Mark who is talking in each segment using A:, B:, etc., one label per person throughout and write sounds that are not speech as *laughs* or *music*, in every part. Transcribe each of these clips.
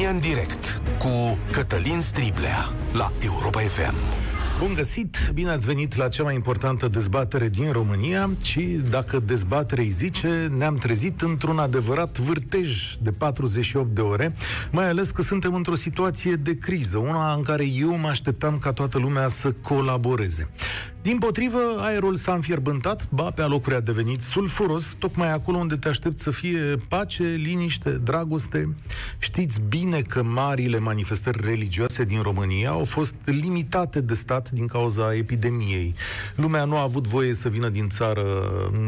A: România în direct cu Cătălin Striblea la Europa FM.
B: Bun găsit! Bine ați venit la cea mai importantă dezbatere din România și, dacă dezbatere îi zice, ne-am trezit într-un adevărat vârtej de 48 de ore, mai ales că suntem într-o situație de criză, una în care eu mă așteptam ca toată lumea să colaboreze. Din potrivă, aerul s-a înfierbântat, ba, pe alocuri a devenit sulfuros, tocmai acolo unde te aștept să fie pace, liniște, dragoste. Știți bine că marile manifestări religioase din România au fost limitate de stat din cauza epidemiei. Lumea nu a avut voie să vină din țară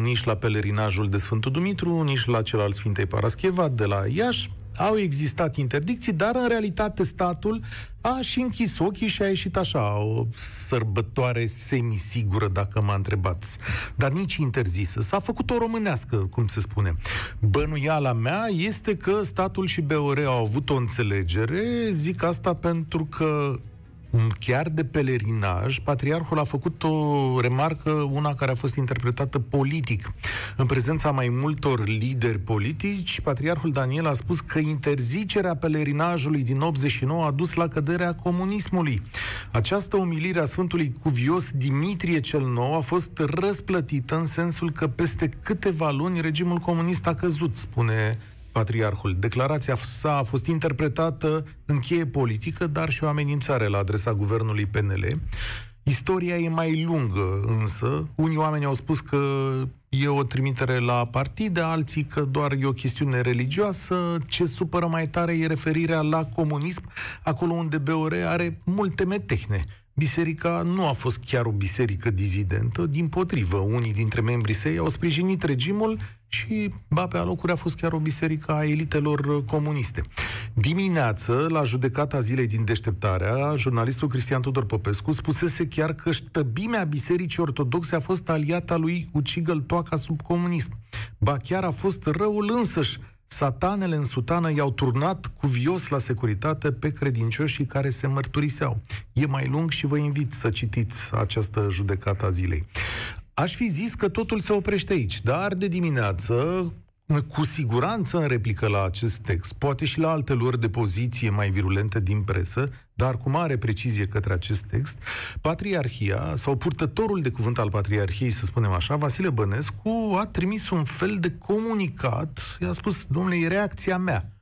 B: nici la pelerinajul de Sfântul Dumitru, nici la cel al Sfintei Parascheva de la Iași, au existat interdicții, dar în realitate statul a și închis ochii și a ieșit așa, o sărbătoare semisigură, dacă mă întrebați. Dar nici interzisă. S-a făcut o românească, cum se spune. Bănuiala mea este că statul și BOR au avut o înțelegere, zic asta pentru că chiar de pelerinaj, patriarhul a făcut o remarcă, una care a fost interpretată politic. În prezența mai multor lideri politici, patriarhul Daniel a spus că interzicerea pelerinajului din 89 a dus la căderea comunismului. Această umilire a Sfântului Cuvios Dimitrie cel Nou a fost răsplătită în sensul că peste câteva luni regimul comunist a căzut, spune patriarhul. Declarația sa a fost interpretată în cheie politică, dar și o amenințare la adresa guvernului PNL. Istoria e mai lungă, însă. Unii oameni au spus că e o trimitere la partide, alții că doar e o chestiune religioasă. Ce supără mai tare e referirea la comunism, acolo unde BOR are multe metehne. Biserica nu a fost chiar o biserică dizidentă, din potrivă, unii dintre membrii săi au sprijinit regimul și, ba, pe alocuri a fost chiar o biserică a elitelor comuniste. Dimineață, la judecata zilei din deșteptarea, jurnalistul Cristian Tudor Popescu spusese chiar că ștăbimea bisericii ortodoxe a fost aliata lui Ucigăl Toaca sub comunism. Ba chiar a fost răul însăși satanele în sutană i-au turnat cuvios la securitate pe credincioșii care se mărturiseau. E mai lung și vă invit să citiți această judecată a zilei. Aș fi zis că totul se oprește aici, dar de dimineață cu siguranță în replică la acest text, poate și la alte lor de poziție mai virulente din presă, dar cu mare precizie către acest text, Patriarhia, sau purtătorul de cuvânt al Patriarhiei, să spunem așa, Vasile Bănescu, a trimis un fel de comunicat, i-a spus, domnule, e reacția mea.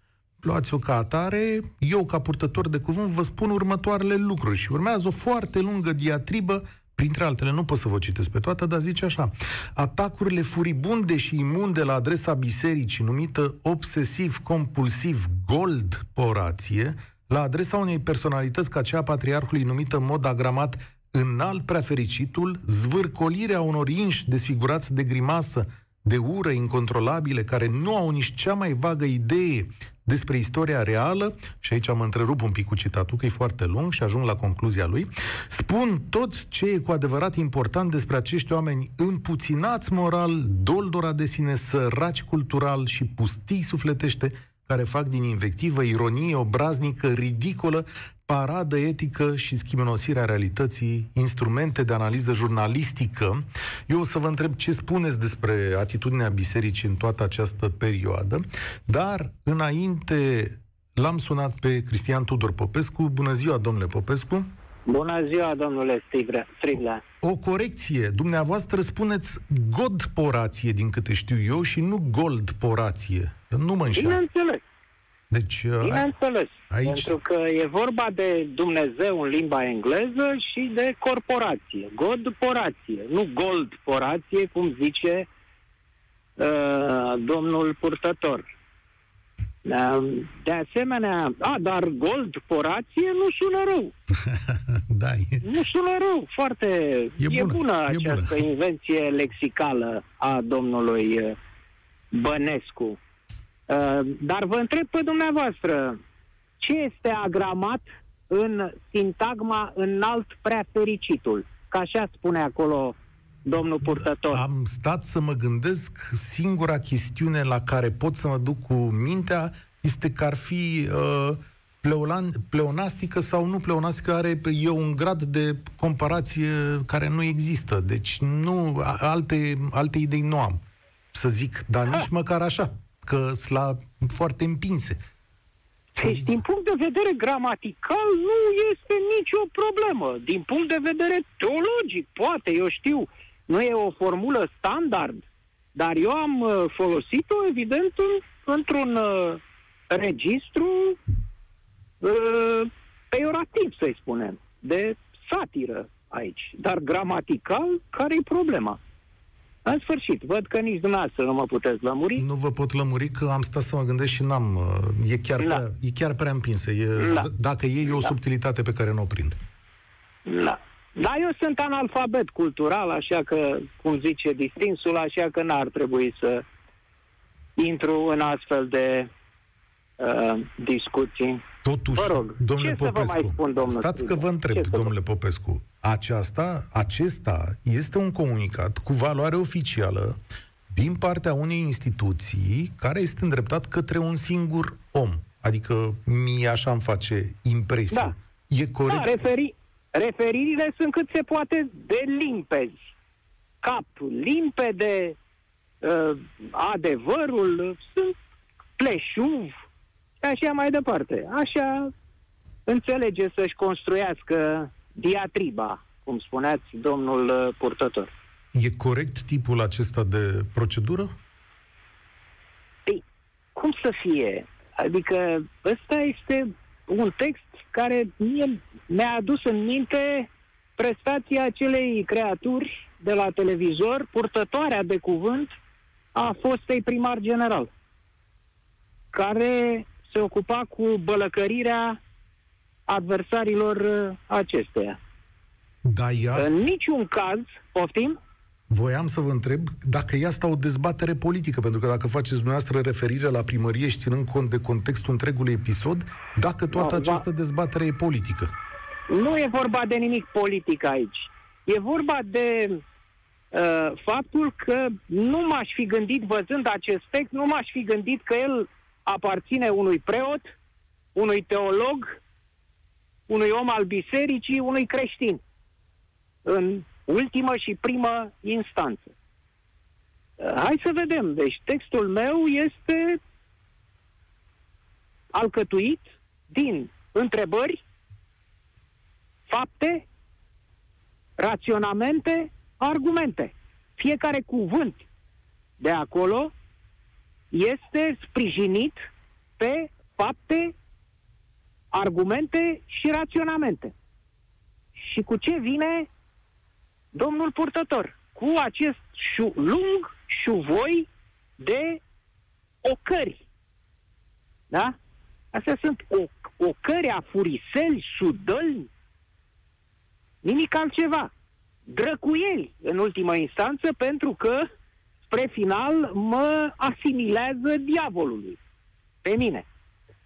B: Luați-o ca atare, eu ca purtător de cuvânt vă spun următoarele lucruri și urmează o foarte lungă diatribă printre altele, nu pot să vă citesc pe toate, dar zice așa, atacurile furibunde și imunde la adresa bisericii, numită obsesiv-compulsiv gold porație, la adresa unei personalități ca cea patriarhului numită în mod agramat înalt prefericitul, zvârcolirea unor inși desfigurați de grimasă, de ură incontrolabile, care nu au nici cea mai vagă idee despre istoria reală, și aici am întrerupt un pic cu citatul, că e foarte lung și ajung la concluzia lui, spun tot ce e cu adevărat important despre acești oameni împuținați moral, doldora de sine, săraci cultural și pustii sufletește, care fac din invectivă, ironie obraznică, ridicolă, paradă etică și schimonosirea realității, instrumente de analiză jurnalistică. Eu o să vă întreb ce spuneți despre atitudinea bisericii în toată această perioadă, dar înainte l-am sunat pe Cristian Tudor Popescu. Bună ziua, domnule Popescu!
C: Bună ziua, domnule Striglea.
B: O corecție. Dumneavoastră spuneți godporație, din câte știu eu, și nu goldporație. Nu mă înșel.
C: Bineînțeles.
B: Deci, uh,
C: Bineînțeles.
B: aici...
C: Pentru că e vorba de Dumnezeu în limba engleză și de corporație. Godporație, nu goldporație, cum zice uh, domnul purtător. Uh, de asemenea, a, dar gold porație nu sună rău. *laughs*
B: da, e...
C: Nu sună rău, foarte...
B: E bună,
C: e bună
B: e
C: această
B: bună.
C: invenție lexicală a domnului uh, Bănescu. Uh, Dar vă întreb pe dumneavoastră, ce este agramat în sintagma înalt prea fericitul? Că așa spune acolo domnul purtător.
B: Am stat să mă gândesc, singura chestiune la care pot să mă duc cu mintea este că ar fi uh, pleolan, pleonastică sau nu pleonastică, are e un grad de comparație care nu există. Deci nu, a- alte, alte idei nu am, să zic, dar nici măcar așa, că sunt la foarte împinse.
C: Deci, din punct de vedere gramatical, nu este nicio problemă. Din punct de vedere teologic, poate, eu știu, nu e o formulă standard, dar eu am uh, folosit-o, evident, în, într-un uh, registru uh, peiorativ, să-i spunem, de satiră aici. Dar gramatical, care e problema? În sfârșit, văd că nici dumneavoastră nu mă puteți lămuri.
B: Nu vă pot lămuri că am stat să mă gândesc și n-am... Uh, e chiar, da. prea, e chiar prea împinsă. E, da. Dacă e, e o da. subtilitate pe care nu o prind.
C: Da. Da, eu sunt analfabet cultural, așa că, cum zice distinsul, așa că n-ar trebui să intru în astfel de uh, discuții.
B: Totuși,
C: vă rog,
B: domnule
C: ce
B: Popescu,
C: să vă mai spun, domnul
B: stați că vă întreb, ce domnule Popescu, aceasta, acesta este un comunicat cu valoare oficială din partea unei instituții care este îndreptat către un singur om. Adică mie așa îmi face impresia.
C: Da.
B: E corect?
C: Da, referi, referirile sunt cât se poate de limpezi. Cap limpede, uh, adevărul, sunt pleșuv și așa mai departe. Așa înțelege să-și construiască diatriba, cum spuneați, domnul uh, purtător.
B: E corect tipul acesta de procedură?
C: Ei, cum să fie? Adică ăsta este un text care mie mi-a adus în minte prestația acelei creaturi de la televizor, purtătoarea de cuvânt a fostei primar general, care se ocupa cu bălăcărirea adversarilor uh, acesteia.
B: Da, e asta...
C: În niciun caz, poftim?
B: Voiam să vă întreb dacă e asta o dezbatere politică, pentru că dacă faceți dumneavoastră referire la primărie și ținând cont de contextul întregului episod, dacă toată no, această dezbatere e politică.
C: Nu e vorba de nimic politic aici. E vorba de uh, faptul că nu m-aș fi gândit, văzând acest text, nu m-aș fi gândit că el aparține unui preot, unui teolog, unui om al bisericii, unui creștin. În ultimă și primă instanță. Uh, hai să vedem. Deci textul meu este alcătuit din întrebări, fapte, raționamente, argumente. Fiecare cuvânt de acolo este sprijinit pe fapte, argumente și raționamente. Și cu ce vine domnul purtător? Cu acest șu- lung șuvoi de ocări. Da? Astea sunt o, ocări, afuriseli, sudălni, nimic altceva. Drăcuieli, în ultimă instanță, pentru că spre final mă asimilează diavolului pe mine.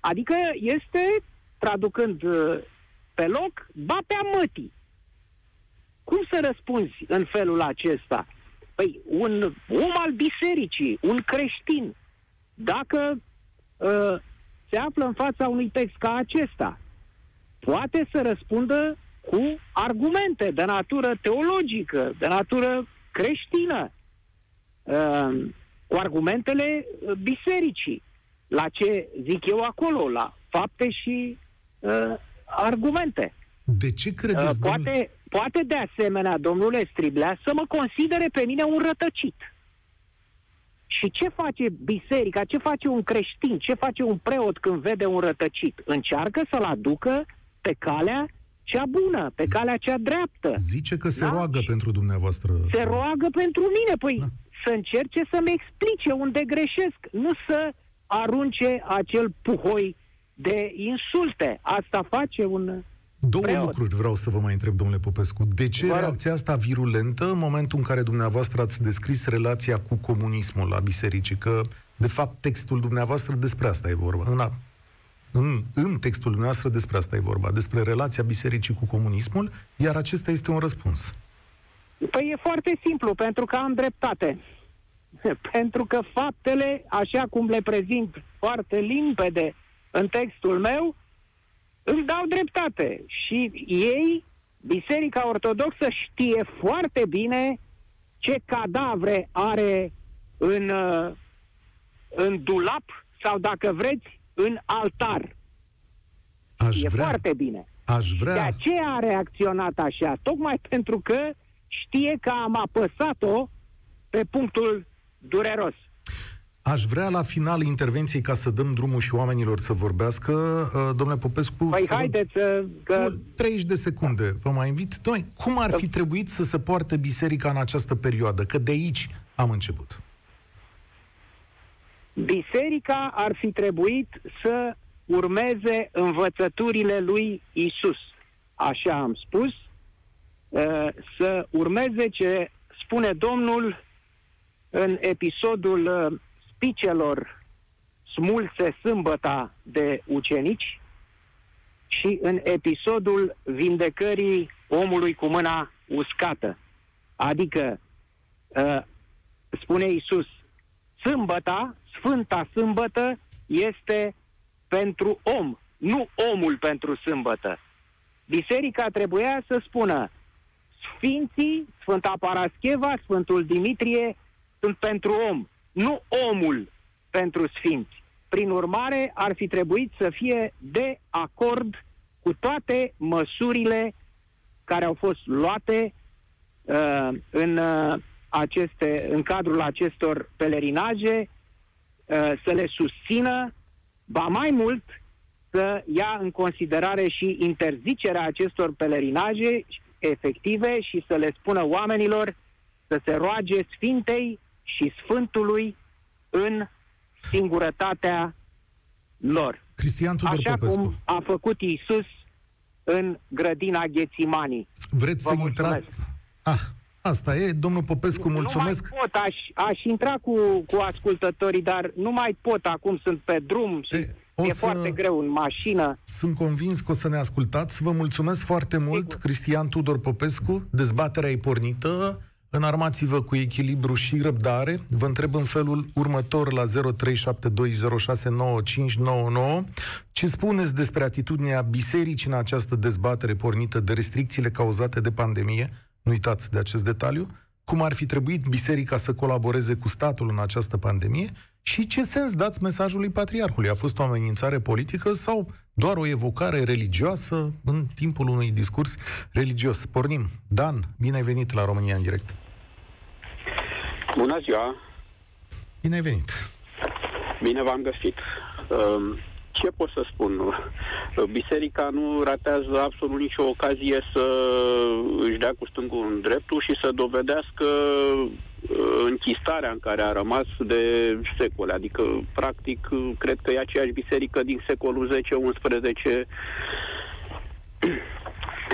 C: Adică este, traducând uh, pe loc, bapea mătii. Cum să răspunzi în felul acesta? Păi, un om al bisericii, un creștin, dacă uh, se află în fața unui text ca acesta, poate să răspundă cu argumente de natură teologică, de natură creștină, uh, cu argumentele bisericii, la ce zic eu acolo, la fapte și uh, argumente.
B: De ce credeți, uh,
C: poate, domnule? poate de asemenea, domnule Striblea, să mă considere pe mine un rătăcit. Și ce face biserica, ce face un creștin, ce face un preot când vede un rătăcit? Încearcă să-l aducă pe calea cea bună, pe calea cea dreaptă.
B: Zice că se da? roagă pentru dumneavoastră.
C: Se roagă pentru mine, păi da. să încerce să-mi explice unde greșesc, nu să arunce acel puhoi de insulte. Asta face un
B: Două
C: preot.
B: lucruri vreau să vă mai întreb, domnule Popescu. De ce Vă reacția asta virulentă în momentul în care dumneavoastră ați descris relația cu comunismul la bisericii? Că, de fapt, textul dumneavoastră despre asta e vorba. În, a, în, în textul dumneavoastră despre asta e vorba, despre relația bisericii cu comunismul, iar acesta este un răspuns.
C: Păi e foarte simplu, pentru că am dreptate. *laughs* pentru că faptele, așa cum le prezint foarte limpede în textul meu, îmi dau dreptate. Și ei, Biserica Ortodoxă, știe foarte bine ce cadavre are în, uh, în dulap sau, dacă vreți, în altar.
B: Aș
C: e
B: vrea,
C: foarte bine.
B: aș
C: De
B: vrea,
C: aceea a reacționat așa, tocmai *laughs* pentru că știe că am apăsat-o pe punctul dureros.
B: Aș vrea la final intervenției ca să dăm drumul și oamenilor să vorbească. Uh, Domnule Popescu,
C: Păi
B: să vă-
C: haideți să... Că,
B: Nu, 30 de secunde, vă mai invit. Doi, cum ar fi trebuit să se poarte biserica în această perioadă? Că de aici am început.
C: biserica ar fi trebuit să urmeze învățăturile lui Isus. Așa am spus, uh, să urmeze ce spune Domnul în episodul uh, spicelor smulse sâmbăta de ucenici și în episodul vindecării omului cu mâna uscată. Adică, uh, spune Isus, sâmbăta, Sfânta Sâmbătă, este pentru om, nu omul pentru sâmbătă. Biserica trebuia să spună, Sfinții, Sfânta Parascheva, Sfântul Dimitrie, sunt pentru om, nu omul pentru sfinți. Prin urmare, ar fi trebuit să fie de acord cu toate măsurile care au fost luate uh, în, uh, aceste, în cadrul acestor pelerinaje, uh, să le susțină, ba mai mult, să ia în considerare și interzicerea acestor pelerinaje efective și să le spună oamenilor să se roage Sfintei și Sfântului în singurătatea lor.
B: Cristian Tudor
C: Așa
B: Popescu,
C: cum a făcut Isus în grădina Ghețimanii.
B: vreți
C: Vă
B: să
C: mulțumesc.
B: intrați... Ah, asta e, domnul Popescu, mulțumesc.
C: Nu mai pot, aș, aș intra cu, cu ascultătorii, dar nu mai pot, acum sunt pe drum și
B: E, o
C: e
B: să-
C: foarte greu în mașină.
B: Sunt convins că o să ne ascultați. Vă mulțumesc foarte mult,
C: Sigur.
B: Cristian Tudor Popescu. Dezbaterea e pornită. Înarmați-vă cu echilibru și răbdare. Vă întreb în felul următor la 0372069599 ce spuneți despre atitudinea bisericii în această dezbatere pornită de restricțiile cauzate de pandemie. Nu uitați de acest detaliu. Cum ar fi trebuit biserica să colaboreze cu statul în această pandemie și ce sens dați mesajului patriarhului? A fost o amenințare politică sau doar o evocare religioasă în timpul unui discurs religios? Pornim. Dan, bine ai venit la România în direct.
D: Bună ziua!
B: Bine ai venit.
D: Bine v-am găsit. Um, Ce pot să spun? Biserica nu ratează absolut nicio ocazie să își dea cu stângul în dreptul și să dovedească uh, închistarea în care a rămas de secole. Adică, practic, cred că e aceeași biserică din secolul X-11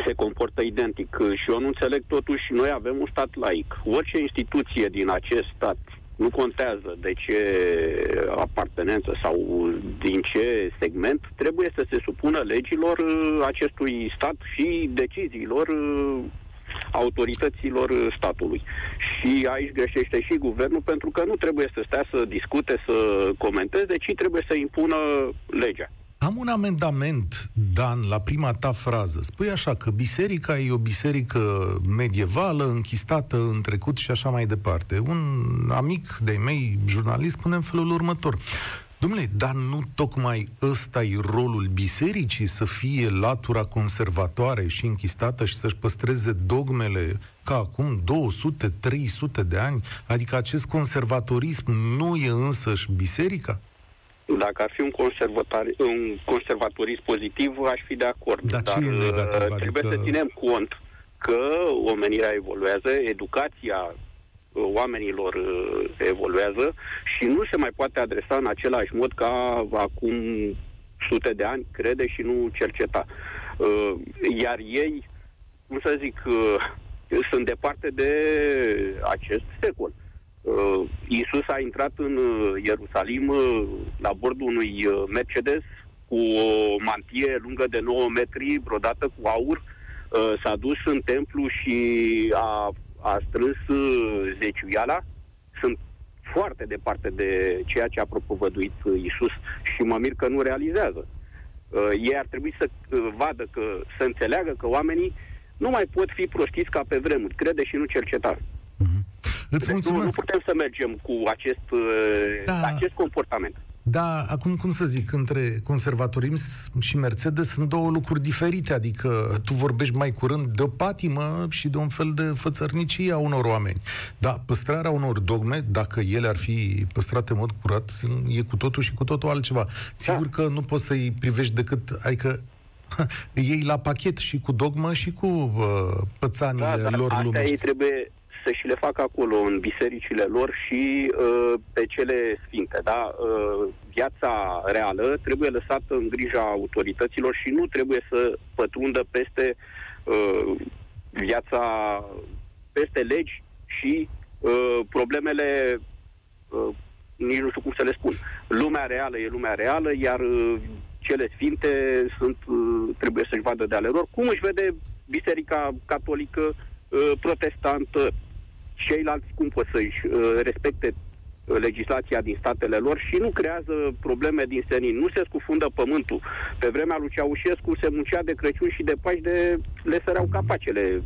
D: se comportă identic și eu nu înțeleg totuși, noi avem un stat laic. Orice instituție din acest stat, nu contează de ce apartenență sau din ce segment, trebuie să se supună legilor uh, acestui stat și deciziilor uh, autorităților uh, statului. Și aici greșește și guvernul pentru că nu trebuie să stea să discute, să comenteze, ci trebuie să impună legea.
B: Am un amendament, Dan, la prima ta frază. Spui așa că biserica e o biserică medievală, închistată în trecut și așa mai departe. Un amic de mei, jurnalist, spune în felul următor. Domnule, dar nu tocmai ăsta e rolul bisericii să fie latura conservatoare și închistată și să-și păstreze dogmele ca acum 200-300 de ani? Adică acest conservatorism nu e însăși biserica?
D: Dacă ar fi un, conservatori, un conservatorism pozitiv, aș fi de acord.
B: Dar ce e negativ?
D: uh, Trebuie
B: Adică-
D: să ținem cont că omenirea evoluează, educația uh, oamenilor uh, evoluează și nu se mai poate adresa în același mod ca acum sute de ani, crede și nu cerceta. Uh, Iar ei, cum să zic, uh, sunt departe de acest secol. Uh, Iisus a intrat în uh, Ierusalim uh, la bordul unui uh, Mercedes cu o mantie lungă de 9 metri, brodată cu aur. Uh, s-a dus în templu și a, a strâns uh, zeciuiala. Sunt foarte departe de ceea ce a propovăduit uh, Iisus și mă mir că nu realizează. Uh, ei ar trebui să uh, vadă, că să înțeleagă că oamenii nu mai pot fi prostiți ca pe vremuri. Crede și nu cerceta.
B: Îți
D: Deci nu, nu
B: mulțumesc.
D: putem să mergem cu acest, uh,
B: Da.
D: acest comportament.
B: Da, acum cum să zic, între conservatorism și Mercedes sunt două lucruri diferite, adică tu vorbești mai curând de o patimă și de un fel de fățărnicie a unor oameni. Da, păstrarea unor dogme, dacă ele ar fi păstrate în mod curat, e cu totul și cu totul altceva. Sigur da. că nu poți să-i privești decât, adică *laughs* ei la pachet și cu dogmă și cu uh, pățanile da, lor lumești.
D: ei trebuie să și le facă acolo, în bisericile lor și uh, pe cele sfinte. Da? Uh, viața reală trebuie lăsată în grija autorităților și nu trebuie să pătrundă peste uh, viața, peste legi și uh, problemele, uh, nici nu știu cum să le spun. Lumea reală e lumea reală, iar uh, cele sfinte sunt, uh, trebuie să-și vadă de ale lor. Cum își vede Biserica Catolică uh, protestantă, ceilalți cum pot să-și uh, respecte uh, legislația din statele lor și nu creează probleme din senin. Nu se scufundă pământul. Pe vremea lui Ceaușescu se muncea de Crăciun și de Paști de le săreau capacele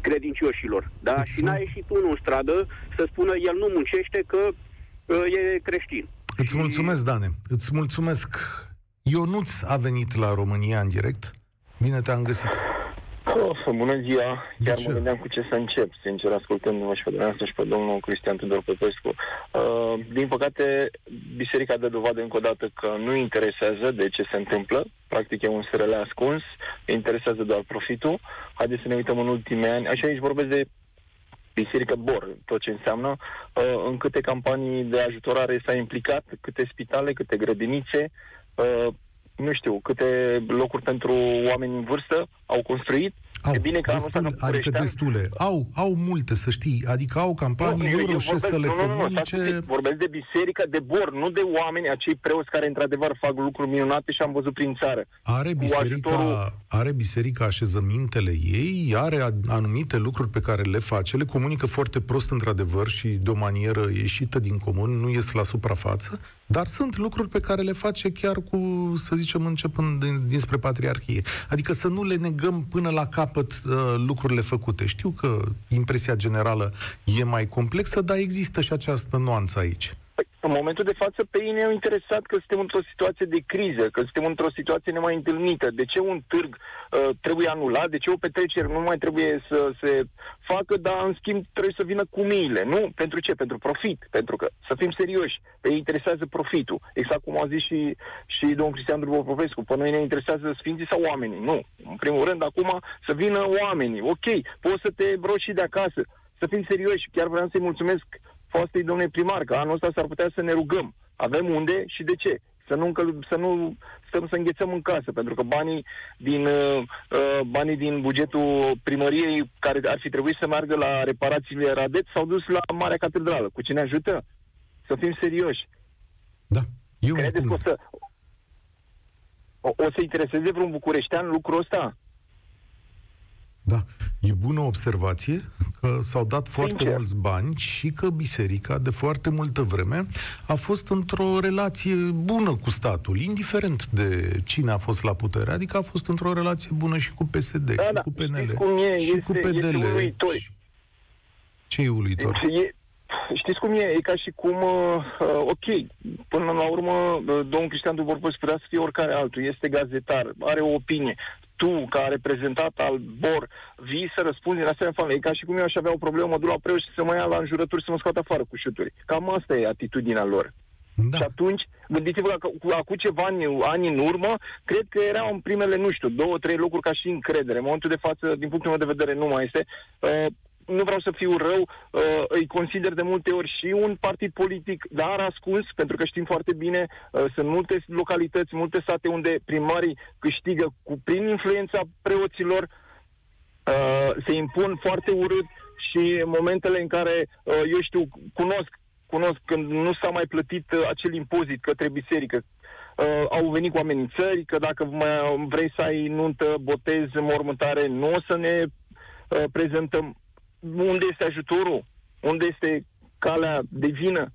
D: credincioșilor. Da? Și n-a ieșit unul în stradă să spună el nu muncește că uh, e creștin.
B: Îți și... mulțumesc, Dane. Îți mulțumesc. Ionuț a venit la România în direct. Bine te-am găsit.
E: Oh, bună ziua! Chiar mă gândeam cu ce să încep, sincer, ascultându-mă și pe dumneavoastră și pe domnul Cristian Tudor Popescu. Uh, din păcate, biserica dă dovadă încă o dată că nu interesează de ce se întâmplă. Practic e un SRL ascuns, interesează doar profitul. Haideți să ne uităm în ultimii ani. Așa aici vorbesc de biserică Bor, tot ce înseamnă, uh, în câte campanii de ajutorare s-a implicat, câte spitale, câte grădinițe, uh, nu știu, câte locuri pentru oameni în vârstă au construit.
B: Au, e bine că destul, adică destule. Au, au multe, să știi. Adică au campanii, nu, nu reușesc să le nu, comunice. Nu, nu,
E: vorbesc de biserică, de bor, nu de oameni, acei preoți care într-adevăr fac lucruri minunate și am văzut prin țară.
B: Are biserica, ajutorul... are biserica așezămintele ei, are anumite lucruri pe care le face, le comunică foarte prost într-adevăr și de o manieră ieșită din comun, nu ies la suprafață, dar sunt lucruri pe care le face chiar cu, să zicem, începând din, dinspre patriarhie. Adică să nu le negăm până la capăt uh, lucrurile făcute. Știu că impresia generală e mai complexă, dar există și această nuanță aici.
E: Păi, în momentul de față, pe ei ne-au interesat că suntem într-o situație de criză, că suntem într-o situație nemai întâlnită. De ce un târg uh, trebuie anulat? De ce o petrecere nu mai trebuie să se facă, dar în schimb trebuie să vină cu miile? Nu? Pentru ce? Pentru profit. Pentru că, să fim serioși, pe ei interesează profitul. Exact cum a zis și, și domnul Cristian Popescu. Pe noi ne interesează sfinții sau oamenii. Nu. În primul rând, acum să vină oamenii. Ok, poți să te roși de acasă. Să fim serioși. Chiar vreau să-i mulțumesc fostei domnule primar, că anul ăsta s-ar putea să ne rugăm. Avem unde și de ce? Să nu, să nu stăm să înghețăm în casă, pentru că banii din, uh, uh, banii din bugetul primăriei care ar fi trebuit să meargă la reparațiile Radet s-au dus la Marea Catedrală. Cu cine ajută? Să fim serioși.
B: Da. Eu
E: Credeți că o să, o, o să intereseze vreun bucureștean lucrul ăsta?
B: Da. E bună observație că s-au dat foarte Sincer. mulți bani și că biserica de foarte multă vreme a fost într-o relație bună cu statul, indiferent de cine a fost la putere. Adică a fost într-o relație bună și cu PSD, da, și da. cu PNL,
E: cum e,
B: și
E: este,
B: cu PDL.
E: Este
B: Ce e uluitor?
E: E, știți cum e? E ca și cum, uh, uh, ok, până la urmă, uh, domnul Cristian Dubor putea să fie oricare altul, este gazetar, are o opinie tu, ca reprezentat al BOR, vii să răspunzi în asemenea formă. E ca și cum eu aș avea o problemă, mă duc la preot și să mă ia la înjurături să mă scoată afară cu șuturi. Cam asta e atitudinea lor. Da. Și atunci, gândiți-vă că cu, acum ceva ani, ani în urmă, cred că erau în primele, nu știu, două, trei locuri ca și încredere. În momentul de față, din punctul meu de vedere, nu mai este. Uh, nu vreau să fiu rău, uh, îi consider de multe ori și un partid politic, dar ascuns, pentru că știm foarte bine, uh, sunt multe localități, multe state unde primarii câștigă cu, prin influența preoților, uh, se impun foarte urât și în momentele în care, uh, eu știu, cunosc, cunosc când nu s-a mai plătit uh, acel impozit către biserică, uh, au venit cu amenințări că dacă mai vrei să ai nuntă, botez, mormântare, nu o să ne uh, prezentăm unde este ajutorul? Unde este calea de vină?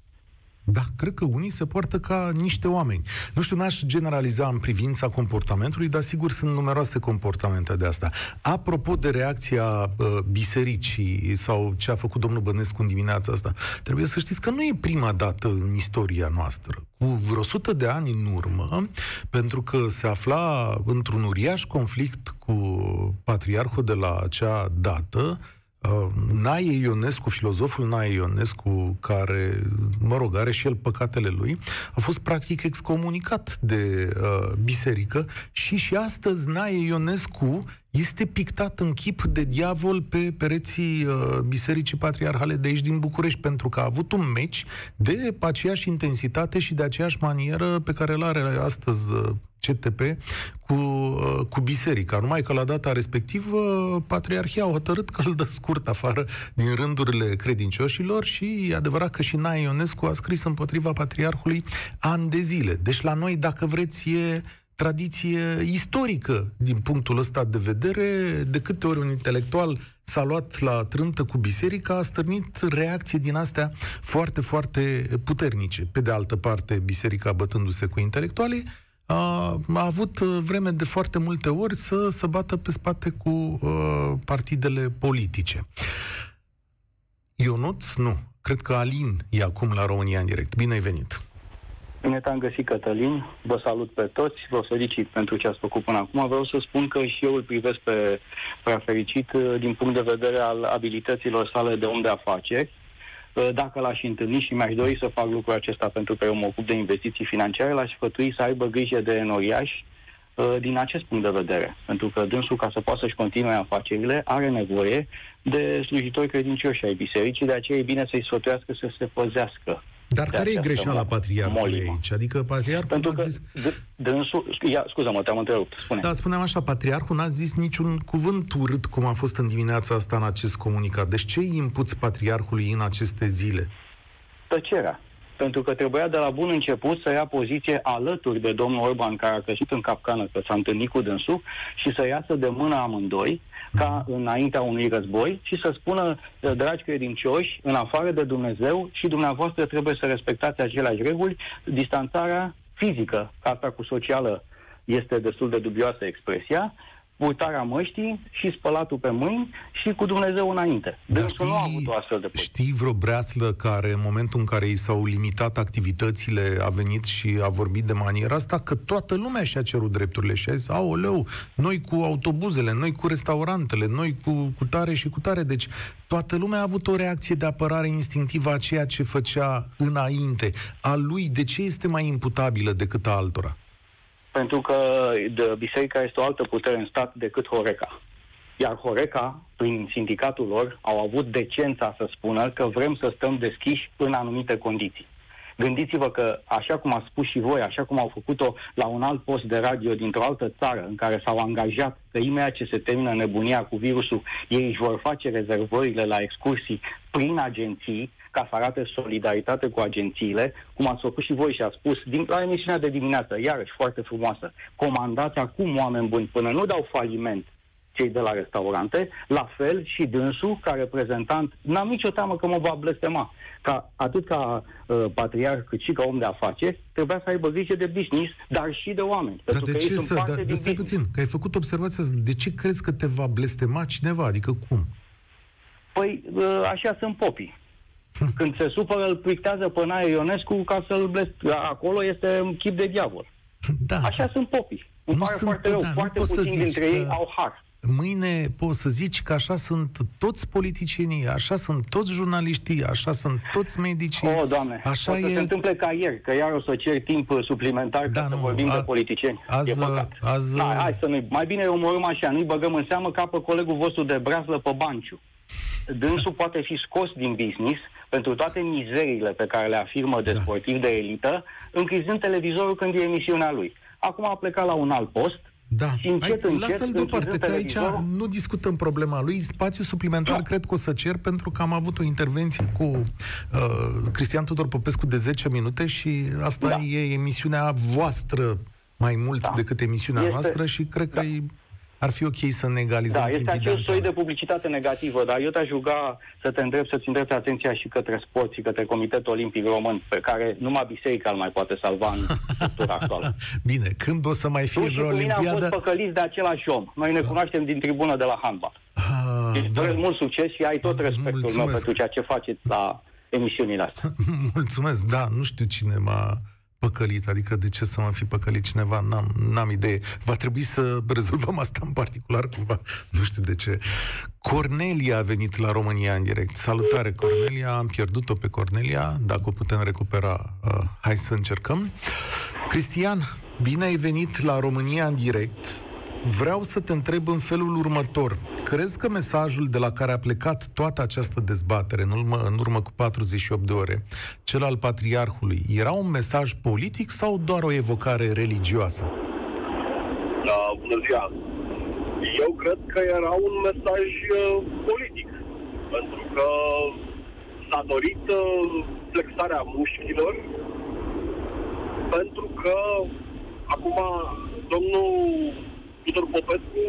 B: Da, cred că unii se poartă ca niște oameni. Nu știu, n-aș generaliza în privința comportamentului, dar sigur sunt numeroase comportamente de asta. Apropo de reacția uh, bisericii sau ce a făcut domnul Bănescu în dimineața asta, trebuie să știți că nu e prima dată în istoria noastră. Cu vreo sută de ani în urmă, pentru că se afla într-un uriaș conflict cu patriarhul de la acea dată, Uh, Nae Ionescu, filozoful Nae Ionescu, care, mă rog, are și el păcatele lui, a fost practic excomunicat de uh, biserică și și astăzi Nae Ionescu este pictat în chip de diavol pe pereții uh, Bisericii Patriarhale de aici din București, pentru că a avut un meci de aceeași intensitate și de aceeași manieră pe care îl are astăzi uh, CTP cu, uh, cu biserica. Numai că la data respectivă Patriarhia au hotărât că îl dă scurt afară din rândurile credincioșilor și e adevărat că și Nae Ionescu a scris împotriva Patriarhului ani de zile. Deci la noi, dacă vreți, e tradiție istorică din punctul ăsta de vedere. De câte ori un intelectual s-a luat la trântă cu biserica, a stârnit reacții din astea foarte, foarte puternice. Pe de altă parte, biserica bătându-se cu intelectualii, a, a avut vreme de foarte multe ori să se bată pe spate cu uh, partidele politice. Ionuț, nu. Cred că Alin e acum la România în direct. Bine ai venit!
F: Bine te-am găsit, Cătălin. Vă salut pe toți. Vă felicit pentru ce ați făcut până acum. Vreau să spun că și eu îl privesc pe prea fericit uh, din punct de vedere al abilităților sale de om de afaceri. Uh, dacă l-aș întâlni și mi-aș dori să fac lucrul acesta pentru că eu mă ocup de investiții financiare, l-aș sfătui să aibă grijă de enoriași uh, din acest punct de vedere. Pentru că dânsul, ca să poată să-și continue afacerile, are nevoie de slujitori credincioși ai bisericii, de aceea e bine să-i sfătuiască să se păzească
B: dar care e greșeala patriarhului aici? Adică patriarhul
F: Pentru
B: că zis...
F: dânsul... Ia, scuză-mă, te-am întrerupt. Spune.
B: Da, spuneam așa, patriarhul n-a zis niciun cuvânt urât cum a fost în dimineața asta în acest comunicat. Deci ce îi impuți patriarhului în aceste zile?
F: Tăcerea. Pentru că trebuia de la bun început să ia poziție alături de domnul Orban, care a căzut în capcană, că s-a întâlnit cu dânsul, și să iasă de mână amândoi ca înaintea unui război și să spună, dragi credincioși, în afară de Dumnezeu și dumneavoastră trebuie să respectați aceleași reguli, distanțarea fizică, asta cu socială este destul de dubioasă expresia, purtarea măștii și spălatul pe mâini și cu Dumnezeu înainte. Dar știi, nu a avut o astfel de poziție.
B: Știi vreo breaslă care, în momentul în care i s-au limitat activitățile, a venit și a vorbit de maniera asta, că toată lumea și-a cerut drepturile și a zis, aoleu, noi cu autobuzele, noi cu restaurantele, noi cu, cu tare și cu tare. Deci toată lumea a avut o reacție de apărare instinctivă a ceea ce făcea înainte. A lui, de ce este mai imputabilă decât a altora?
F: Pentru că de biserica este o altă putere în stat decât Horeca. Iar Horeca, prin sindicatul lor, au avut decența să spună că vrem să stăm deschiși în anumite condiții. Gândiți-vă că, așa cum a spus și voi, așa cum au făcut-o la un alt post de radio dintr-o altă țară, în care s-au angajat că imediat ce se termină nebunia cu virusul, ei își vor face rezervările la excursii prin agenții, ca să arate solidaritate cu agențiile, cum ați făcut și voi și a spus din, la emisiunea de dimineață, iarăși foarte frumoasă, comandați acum oameni buni până nu dau faliment cei de la restaurante, la fel și dânsul, ca reprezentant, n-am nicio teamă că mă va blestema. Ca, atât ca uh, patriarh cât și ca om de afaceri, trebuia să aibă grijă de business, dar și de oameni.
B: Dar de ce să... Dar, de stai puțin, că ai făcut observația de ce crezi că te va blestema cineva? Adică cum?
F: Păi, uh, așa sunt popii. Când se supără, îl pictează pe Nae Ionescu ca să-l blest... Acolo este un chip de diavol. Da. Așa sunt popii. Îmi nu pare sunt, foarte rău. Da, foarte puțini dintre că... ei au har
B: mâine poți să zici că așa sunt toți politicienii, așa sunt toți jurnaliștii, așa sunt toți medicii.
F: Oh, Doamne, așa o să e... se întâmple ca ieri, că iar o să cer timp suplimentar da, ca nu, să vorbim a, de politicieni.
B: Azi, e Azi...
F: Da, hai să nu mai bine omorâm așa, nu-i băgăm în seamă ca pe colegul vostru de braslă pe Banciu. Dânsul poate fi scos din business pentru toate mizerile pe care le afirmă de da. sportiv de elită, închizând televizorul când e emisiunea lui. Acum a plecat la un alt post,
B: da. Și încet, Hai, încet, lasă-l deoparte, că aici nu discutăm problema lui. Spațiu suplimentar da. cred că o să cer, pentru că am avut o intervenție cu uh, Cristian Tudor Popescu de 10 minute și asta da. e emisiunea voastră mai mult da. decât emisiunea este... noastră și cred că da. e ar fi ok să ne egalizăm
F: Da, este
B: timpii
F: acel
B: de
F: soi
B: antenă.
F: de publicitate negativă, dar eu te-aș ruga să te îndrept, să-ți îndrepti atenția și către sport și către Comitetul Olimpic Român, pe care numai biserica îl mai poate salva în structura *laughs* actuală.
B: Bine, când o să mai fie
F: Tu și
B: vreo
F: cu mine am fost
B: olimpiadă?
F: păcăliți de același om. Noi ne cunoaștem din tribună de la handbal.
B: Ah,
F: Îți
B: da.
F: doresc mult succes și ai tot respectul meu
B: Mulțumesc.
F: pentru ceea ce faceți la emisiunile astea. *laughs*
B: Mulțumesc, da, nu știu cine m-a păcălit, adică de ce să mă fi păcălit cineva, n-am, n-am idee. Va trebui să rezolvăm asta în particular cumva, nu știu de ce. Cornelia a venit la România în direct. Salutare, Cornelia, am pierdut-o pe Cornelia, dacă o putem recupera, uh, hai să încercăm. Cristian, bine ai venit la România în direct. Vreau să te întreb în felul următor. Crezi că mesajul de la care a plecat toată această dezbatere în urmă, în urmă cu 48 de ore, cel al patriarhului, era un mesaj politic sau doar o evocare religioasă?
G: Da, bună ziua. Eu cred că era un mesaj uh, politic, pentru că s-a dorit uh, flexarea mușchilor, pentru că acum domnul Tudor Popescu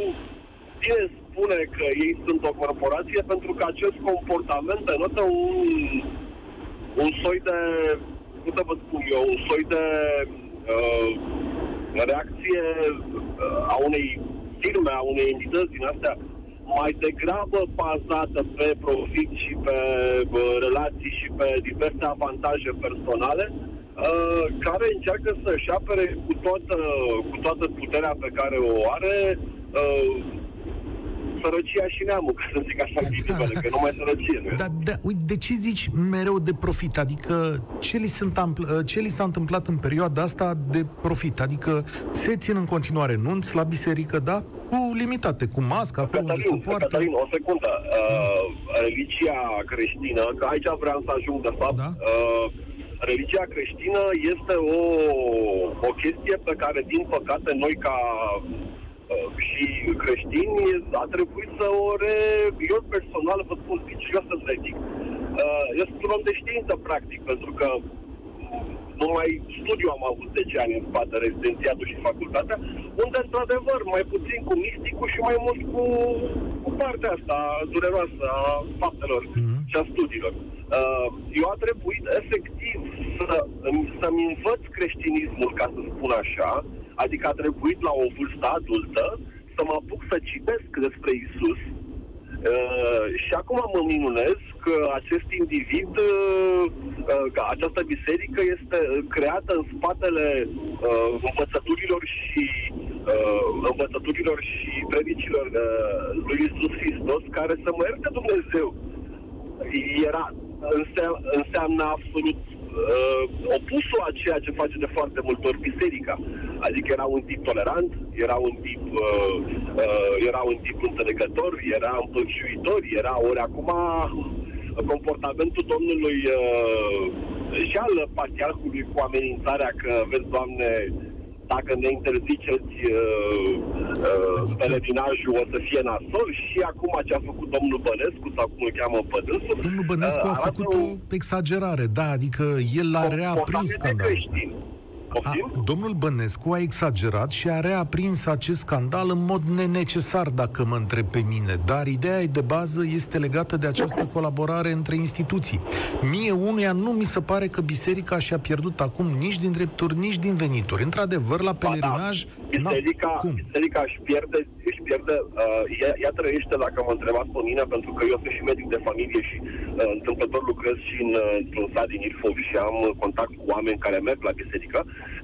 G: bine spune că ei sunt o corporație? Pentru că acest comportament denotă un, un soi de, cum să vă spun eu, un soi de uh, reacție uh, a unei firme, a unei entități din astea mai degrabă bazată pe profit și pe uh, relații și pe diverse avantaje personale, uh, care încearcă să-și apere cu toată, cu toată puterea pe care o are uh, sărăcia și neamul, ca să zic așa în ghilimele, că nu mai sărăcie, nu
B: Dar de, uite, de ce zici mereu de profit? Adică ce li, se întâmpl- ce li s-a întâmplat în perioada asta de profit? Adică se țin în continuare nunți la biserică, da? Cu limitate, cu mască, acolo unde se
G: Cătălin,
B: poartă.
G: Cătălin, o secundă. Uh, religia creștină, că aici vreau să ajung de fapt,
B: Da.
G: uh, religia creștină este o, o chestie pe care, din păcate, noi ca uh, și creștini a trebuit să o re... Eu personal vă spun sincer să zic. Uh, eu sunt un om de știință, practic, pentru că numai studiu am avut 10 ani în spate, rezidențiatul și facultatea, unde, într-adevăr, mai puțin cu misticul și mai mult cu, cu partea asta dureroasă a faptelor
B: Mhm.
G: și a studiilor. Uh, eu a trebuit, efectiv, să, să-mi învăț creștinismul, ca să spun așa, adică a trebuit la o vârstă adultă să mă apuc să citesc despre Isus, Uh, și acum mă minunez că acest individ, uh, uh, că această biserică este uh, creată în spatele uh, învățăturilor și uh, învățăturilor și predicilor uh, lui Isus Hristos, care să mă ierte Dumnezeu. Era, înseamnă, înseamnă absolut uh, opusul a ceea ce face de foarte multe ori biserica. Adică era un tip tolerant, era un tip, uh, uh, era un tip înțelegător, era împăciuitor, era ori acum comportamentul domnului uh, și al patriarhului cu amenințarea că, vezi, Doamne, dacă ne interziceți uh, uh,
B: Adică-
G: pelerinajul o să fie nasol și acum ce a făcut domnul Bănescu sau cum îl cheamă pe dânsul,
B: Domnul Bănescu
G: uh,
B: a
G: arată
B: făcut
G: un
B: o exagerare, da, adică el a reaprins
G: comportament
B: scandalul ăsta.
G: Creștin.
B: A,
G: Poftim?
B: domnul Bănescu a exagerat și a reaprins acest scandal în mod nenecesar, dacă mă întreb pe mine. Dar ideea de bază este legată de această colaborare între instituții. Mie unuia nu mi se pare că biserica și-a pierdut acum nici din drepturi, nici din venituri. Într-adevăr, la pelerinaj...
G: Ba da, biserica,
B: cum?
G: biserica își pierde, își pierde uh, ea, ea trăiește, dacă mă întrebați pe mine, pentru că eu sunt și medic de familie și uh, întâmplător lucrez și în, uh, într-un sat din Ilfov și am uh, contact cu oameni care merg la biserică.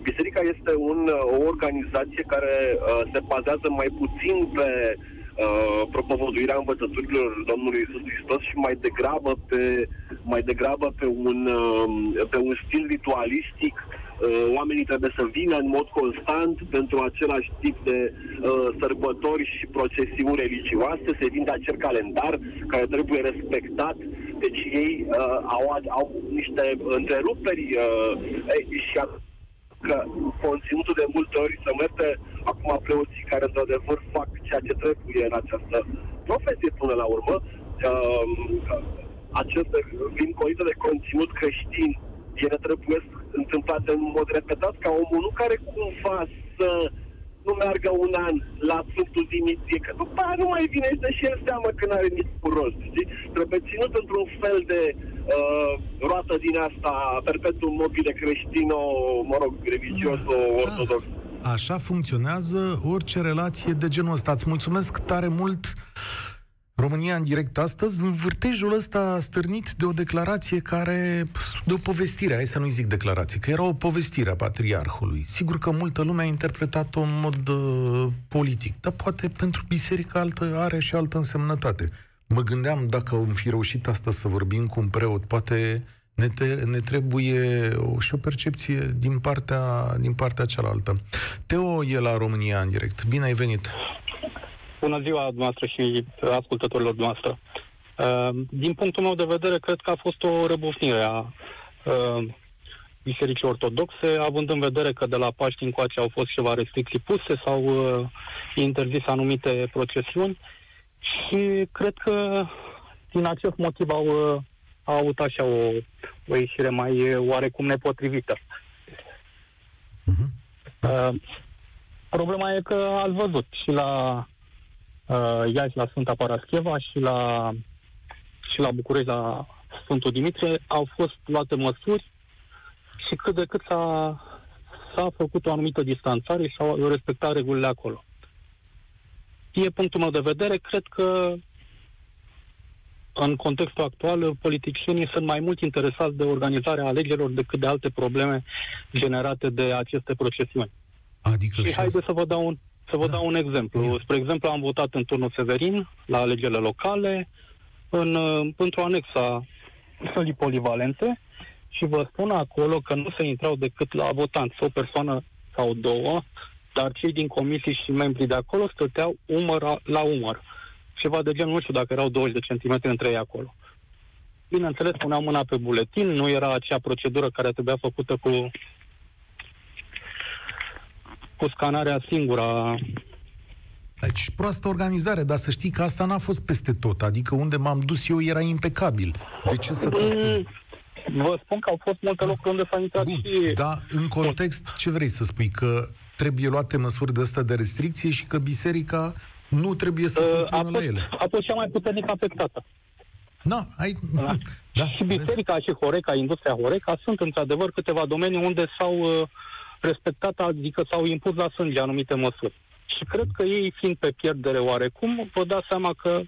G: Biserica este un, uh, o organizație care uh, se bazează mai puțin pe uh, propovăduirea învățăturilor Domnului Isus Hristos și mai degrabă pe, mai degrabă pe un, uh, pe un stil ritualistic uh, oamenii trebuie să vină în mod constant pentru același tip de uh, sărbători și procesiuni religioase, se vinde acel calendar care trebuie respectat. Deci ei uh, au, au niște întreruperi uh, ei, și a- că conținutul de multe ori se mete acum preoții care într-adevăr fac ceea ce trebuie în această profesie până la urmă. Uh, aceste vin colite de conținut creștin, ele trebuie întâmplate în mod repetat ca omul nu care cumva să nu meargă un an la Sfântul Dimitrie, că după aia nu mai vine și și el seamă că n-are niciun rost, știi? Trebuie ținut într-un fel de uh, roată din asta perpetuum mobile creștino, mă rog, religioso-ortodox.
B: Da. Așa funcționează orice relație de genul ăsta. Îți mulțumesc tare mult România în direct astăzi, în vârtejul ăsta stârnit de o declarație care, de o povestire, hai să nu-i zic declarație, că era o povestire a patriarhului. Sigur că multă lume a interpretat-o în mod uh, politic, dar poate pentru biserică altă, are și altă însemnătate. Mă gândeam dacă am fi reușit asta să vorbim cu un preot, poate ne, te, ne trebuie o, și o percepție din partea, din partea cealaltă. Teo e la România în direct. Bine ai venit!
H: Bună ziua noastră și ascultătorilor noastre. Uh, din punctul meu de vedere, cred că a fost o răbufnire a uh, Bisericii Ortodoxe, având în vedere că de la Paști încoace au fost ceva restricții puse sau uh, interzis anumite procesiuni și cred că din acest motiv au, au avut așa o, o ieșire mai oarecum nepotrivită. Uh-huh. Uh, problema e că ați văzut și la uh, Iași la Sfânta Parascheva și la, și la București la Sfântul Dimitrie au fost luate măsuri și cât de cât s-a, s-a făcut o anumită distanțare și au respectat regulile acolo. E punctul meu de vedere, cred că în contextul actual, politicienii sunt mai mult interesați de organizarea alegerilor decât de alte probleme generate de aceste procesiuni.
B: Adică
H: și haideți să vă dau un, să vă da. dau un exemplu. Ia. Spre exemplu, am votat în turnul Severin la alegerile locale în, într-o anexa sălii polivalente și vă spun acolo că nu se intrau decât la votanți o persoană sau două, dar cei din comisii și membrii de acolo stăteau umăr la umăr. Ceva de genul, nu știu dacă erau 20 de centimetri între ei acolo. Bineînțeles, puneau mâna pe buletin, nu era acea procedură care trebuia făcută cu cu scanarea singură
B: deci, proastă organizare, dar să știi că asta n-a fost peste tot. Adică unde m-am dus eu era impecabil. De ce să-ți mm, spun?
H: Vă spun că au fost multe locuri unde s-a intrat Bun, și...
B: Da, în context, ce vrei să spui? Că trebuie luate măsuri de astea de restricție și că biserica nu trebuie să uh, se la ele.
H: A fost cea mai puternic afectată.
B: Da, ai... Da.
H: da și biserica vezi? și Horeca, industria Horeca, sunt într-adevăr câteva domenii unde s-au uh, respectat, adică s-au impus la sânge anumite măsuri. Și cred că ei, fiind pe pierdere oarecum, vă dați seama că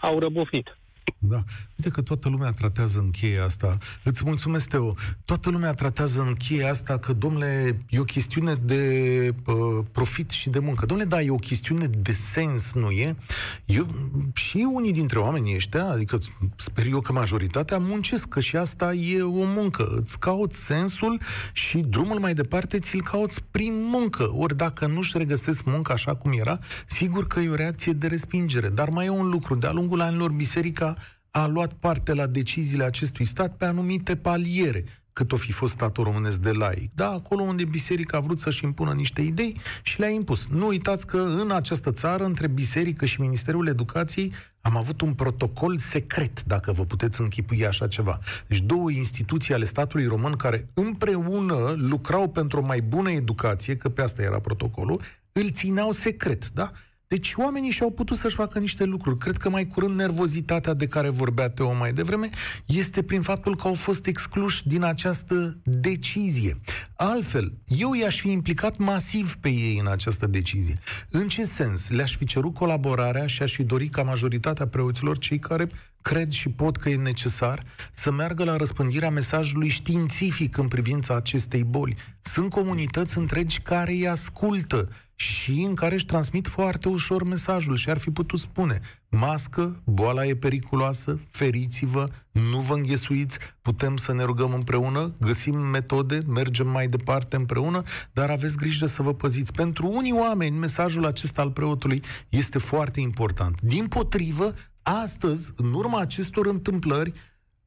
H: au răbufnit.
B: Da. Uite că toată lumea tratează în cheia asta. Îți mulțumesc, Teo. Toată lumea tratează în cheia asta că, domnule, e o chestiune de uh, profit și de muncă. Domnule, da, e o chestiune de sens, nu e? Eu, și unii dintre oamenii ăștia, adică sper eu că majoritatea, muncesc, că și asta e o muncă. Îți cauți sensul și drumul mai departe ți-l cauți prin muncă. Ori dacă nu-și regăsesc munca așa cum era, sigur că e o reacție de respingere. Dar mai e un lucru. De-a lungul anilor, biserica a luat parte la deciziile acestui stat pe anumite paliere, cât o fi fost statul românesc de laic. Da, acolo unde biserica a vrut să-și impună niște idei și le-a impus. Nu uitați că în această țară, între biserică și Ministerul Educației, am avut un protocol secret, dacă vă puteți închipui așa ceva. Deci două instituții ale statului român care împreună lucrau pentru o mai bună educație, că pe asta era protocolul, îl țineau secret, da? Deci oamenii și-au putut să-și facă niște lucruri. Cred că mai curând nervozitatea de care vorbea Teo mai devreme este prin faptul că au fost excluși din această decizie. Altfel, eu i-aș fi implicat masiv pe ei în această decizie. În ce sens? Le-aș fi cerut colaborarea și aș fi dorit ca majoritatea preoților, cei care cred și pot că e necesar să meargă la răspândirea mesajului științific în privința acestei boli. Sunt comunități întregi care îi ascultă și în care își transmit foarte ușor mesajul și ar fi putut spune mască, boala e periculoasă, feriți-vă, nu vă înghesuiți, putem să ne rugăm împreună, găsim metode, mergem mai departe împreună, dar aveți grijă să vă păziți. Pentru unii oameni, mesajul acesta al preotului este foarte important. Din potrivă, astăzi, în urma acestor întâmplări,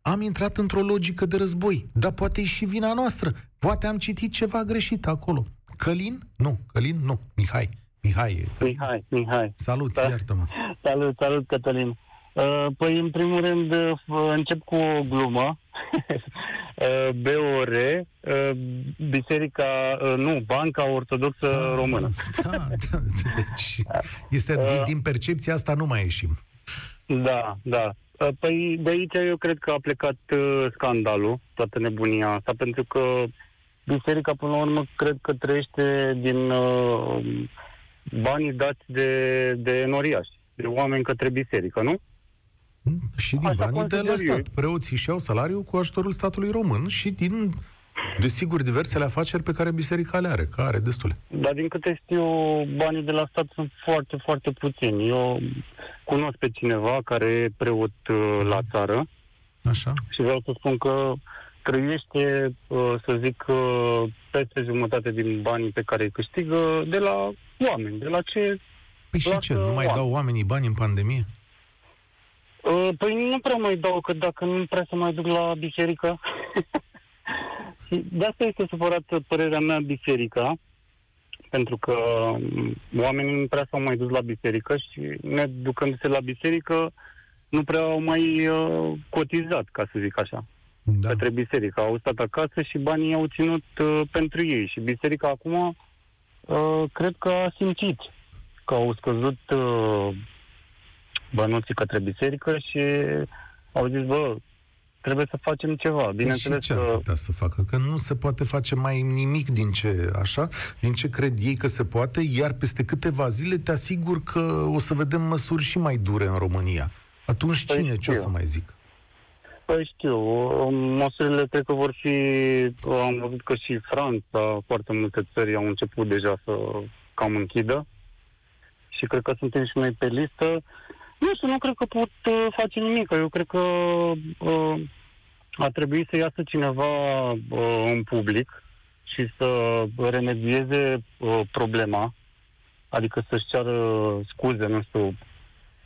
B: am intrat într-o logică de război. Dar poate e și vina noastră. Poate am citit ceva greșit acolo. Călin? Nu, Călin nu. Mihai. Mihai.
I: Mihai, Mihai.
B: Salut, da. iartă-mă.
I: Salut, salut, Cătălin. Uh, păi, în primul rând, uh, încep cu o glumă. *laughs* uh, BOR, uh, Biserica, uh, nu, Banca Ortodoxă Română.
B: Da, da, deci *laughs* este, din, din percepția asta nu mai ieșim.
I: Da, da. Uh, Păi de aici eu cred că a plecat uh, scandalul, toată nebunia asta, pentru că biserica, până la urmă, cred că trăiește din uh, banii dați de, de enoriași, de oameni către biserică, nu?
B: Și din
I: Așa
B: banii de la
I: consider eu.
B: stat. Preoții și-au salariu cu ajutorul statului român și din, desigur, diversele afaceri pe care biserica le are, care are destule.
I: Dar din câte știu, banii de la stat sunt foarte, foarte puțini. Eu cunosc pe cineva care e preot uh, la țară
B: Așa?
I: și vreau să spun că trăiește, uh, să zic, uh, peste jumătate din banii pe care îi câștigă de la oameni, de la ce...
B: Păi și
I: Lasă
B: ce, nu mai
I: oameni.
B: dau oamenii bani în pandemie?
I: Uh, Păi nu prea mai dau, că dacă nu prea să mai duc la biserică... *laughs* Și de asta este supărată părerea mea biserica, pentru că m, oamenii nu prea s-au mai dus la biserică și ne ducându-se la biserică nu prea au mai uh, cotizat, ca să zic așa,
B: Da.
I: către biserică. Au stat acasă și banii au ținut uh, pentru ei. Și biserica acum uh, cred că a simțit că au scăzut uh, bănuții către biserică și au zis, bă, trebuie să facem ceva.
B: Păi și
I: Bineînțeles
B: ce ar
I: că...
B: putea să facă? Că nu se poate face mai nimic din ce, așa, din ce cred ei că se poate, iar peste câteva zile te asigur că o să vedem măsuri și mai dure în România. Atunci
I: Păi
B: cine ce o
I: știu.
B: să mai zic?
I: Păi știu, uh, măsurile cred că vor fi, uh, am văzut că și Franța, foarte multe țări au început deja să cam închidă și cred că suntem și noi pe listă. Nu știu, nu cred că pot uh, face nimic. Eu cred că uh, ar trebui să iasă cineva uh, în public și să remedieze uh, problema, adică să-și ceară scuze, nu știu,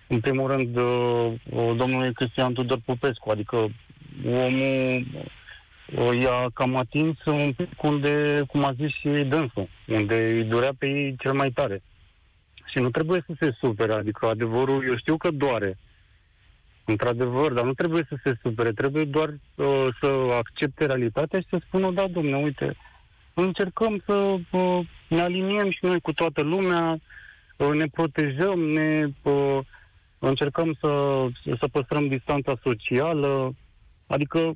I: în primul rând, uh, uh, domnului Cristian Tudor Popescu, adică omul uh, i-a cam atins un pic unde, cum a zis și dânsul, unde îi durea pe ei cel mai tare. Și nu trebuie să se supere, adică adevărul, eu știu că doare, într-adevăr, dar nu trebuie să se supere, trebuie doar uh, să accepte realitatea și să spună, da, domne, uite, încercăm să uh, ne aliniem și noi cu toată lumea, uh, ne protejăm, ne uh, încercăm să, să păstrăm distanța socială, adică,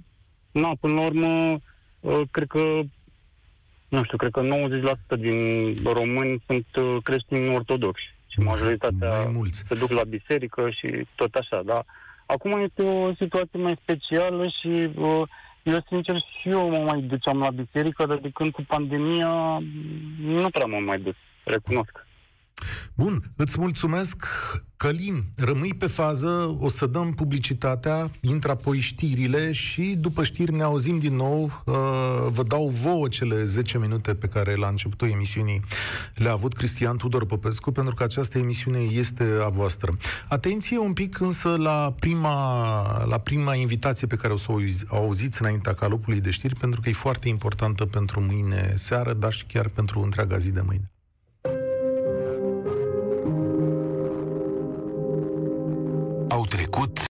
I: na, până la urmă, uh, cred că, nu știu, cred că 90% din români sunt uh, creștini ortodoxi și majoritatea
B: Mai mulți.
I: se duc la biserică și tot așa, da? Acum este o situație mai specială și uh, eu, sincer, și eu mă mai duceam la biserică, dar de când cu pandemia nu prea mă mai dus, recunosc.
B: Bun, îți mulțumesc. Călin, rămâi pe fază, o să dăm publicitatea, intră apoi știrile și după știri ne auzim din nou. Uh, Vă dau vouă cele 10 minute pe care la începutul emisiunii le-a avut Cristian Tudor Popescu, pentru că această emisiune este a voastră. Atenție un pic însă la prima, la prima invitație pe care o să o auzi- o auziți înaintea calopului de știri, pentru că e foarte importantă pentru mâine seară, dar și chiar pentru întreaga zi de mâine.
A: Trecut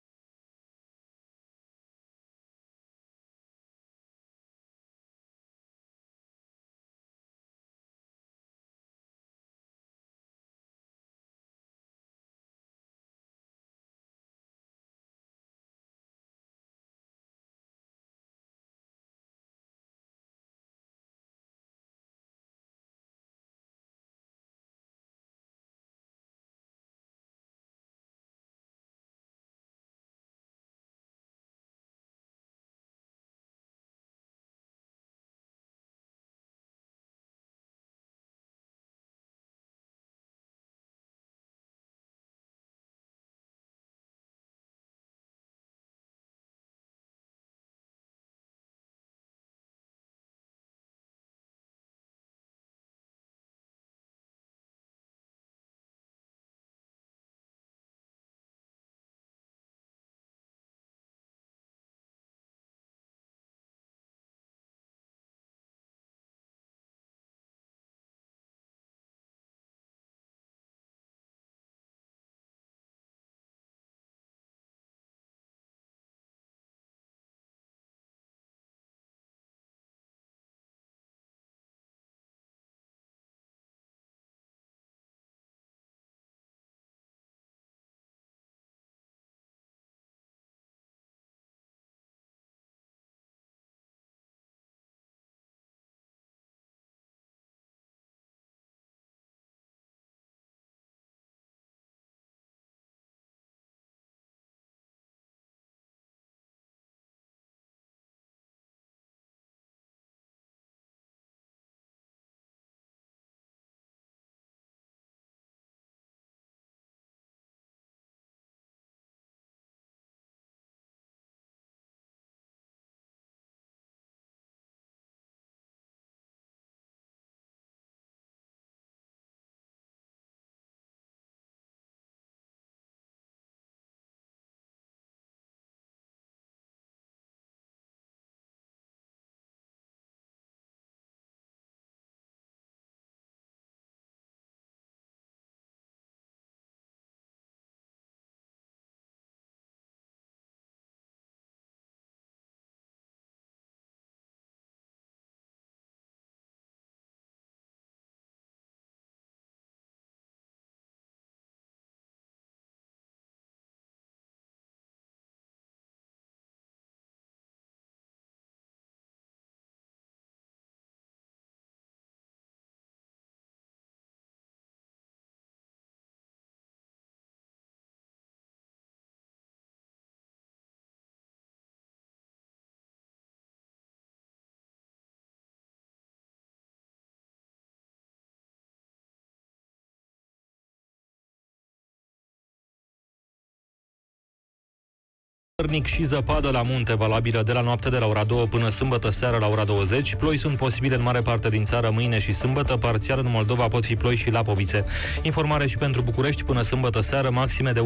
J: Puternic și zăpadă la munte, valabilă de la noapte de la ora 2 până sâmbătă seară la ora 20. Ploi sunt posibile în mare parte din țară mâine și sâmbătă. Parțial în Moldova pot fi ploi și lapovițe. Informare și pentru București până sâmbătă seară, maxime de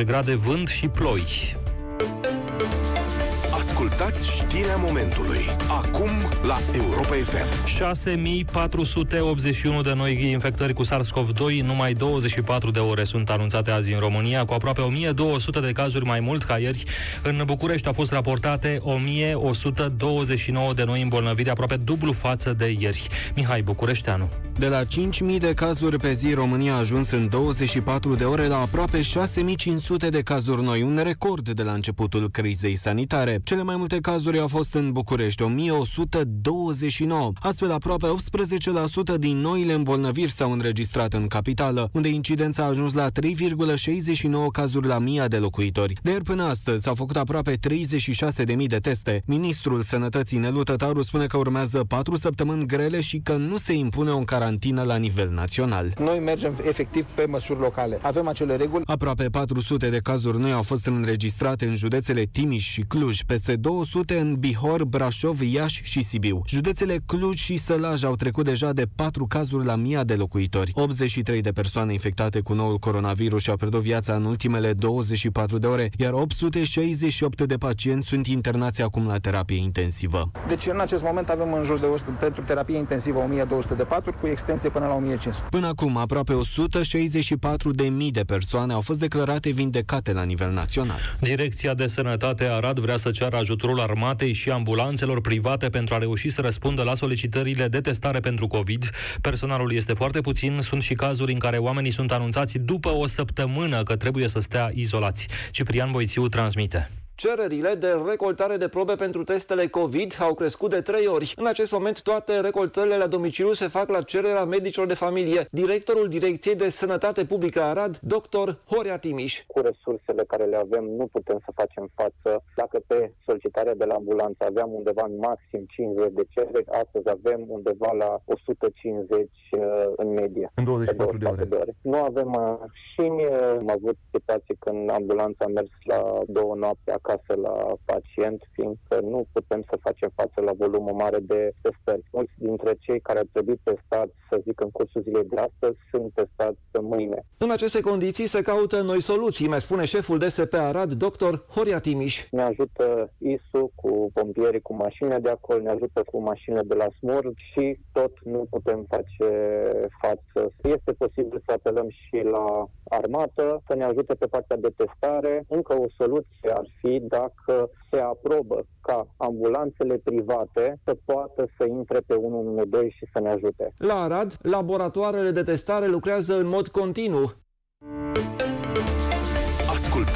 J: 11-12 grade, vânt și ploi.
A: Ascultați știrea momentului. Acum la Europa FM.
J: 6481 de noi infectări cu SARS-CoV-2, numai 24 de ore sunt anunțate azi în România, cu aproape 1200 de cazuri mai mult ca ieri. În București au fost raportate 1129 de noi îmbolnăviri, aproape dublu față de ieri. Mihai Bucureșteanu.
K: De la 5.000 de cazuri pe zi, România a ajuns în 24 de ore la aproape 6.500 de cazuri noi, un record de la începutul crizei sanitare. Cele mai multe cazuri au fost în București, 1129. Astfel, aproape 18% din noile îmbolnăviri s-au înregistrat în capitală, unde incidența a ajuns la 3,69 cazuri la mii de locuitori. De ieri până astăzi s-au făcut aproape 36.000 de teste. Ministrul Sănătății Nelu Tătaru spune că urmează 4 săptămâni grele și că nu se impune o carantină la nivel național.
L: Noi mergem efectiv pe măsuri locale. Avem acele reguli.
K: Aproape 400 de cazuri noi au fost înregistrate în județele Timiș și Cluj, peste 200 în Bihor, Brașov, Iași și Sibiu. Județele Cluj și Sălaj au trecut deja de 4 cazuri la mii de locuitori. 83 de persoane infectate cu noul coronavirus și-au pierdut viața în ultimele 24 de ore, iar 868 de pacienți sunt internați acum la terapie intensivă.
L: Deci în acest moment avem în jur de 100, pentru terapie intensivă 1200 de paturi cu extensie până la 1500.
K: Până acum, aproape 164 de mii de persoane au fost declarate vindecate la nivel național.
J: Direcția de Sănătate Arad vrea să ceară ajutorul armatei și ambulanțelor private pentru a reuși să răspundă la solicitările de testare pentru COVID. Personalul este foarte puțin, sunt și cazuri în care oamenii sunt anunțați după o săptămână că trebuie să stea izolați. Ciprian Voițiu transmite.
M: Cererile de recoltare de probe pentru testele COVID au crescut de trei ori. În acest moment, toate recoltările la domiciliu se fac la cererea medicilor de familie. Directorul Direcției de Sănătate Publică Arad, dr. Horia Timiș.
N: Cu resursele care le avem, nu putem să facem față. Dacă pe solicitarea de la ambulanță aveam undeva în maxim 50 de cereri, astăzi avem undeva la 150 uh, în medie.
O: În 24 de ore.
N: de ore. Nu avem mașini, am avut situații când ambulanța a mers la două noapte acasă la pacient, fiindcă nu putem să facem față la volumul mare de testări. Mulți dintre cei care ar trebui testați, să zic, în cursul zilei de astăzi, sunt testați mâine.
M: În aceste condiții se caută noi soluții, mai spune șeful DSP Arad, dr. Horia Timiș.
N: Ne ajută ISU cu pompierii cu mașinile de acolo, ne ajută cu mașinile de la SMUR și tot nu putem face față. Este posibil să apelăm și la armată să ne ajute pe partea de testare. Încă o soluție ar fi dacă se aprobă ca ambulanțele private să poată să intre pe 112 și să ne ajute.
M: La Arad, laboratoarele de testare lucrează în mod continuu.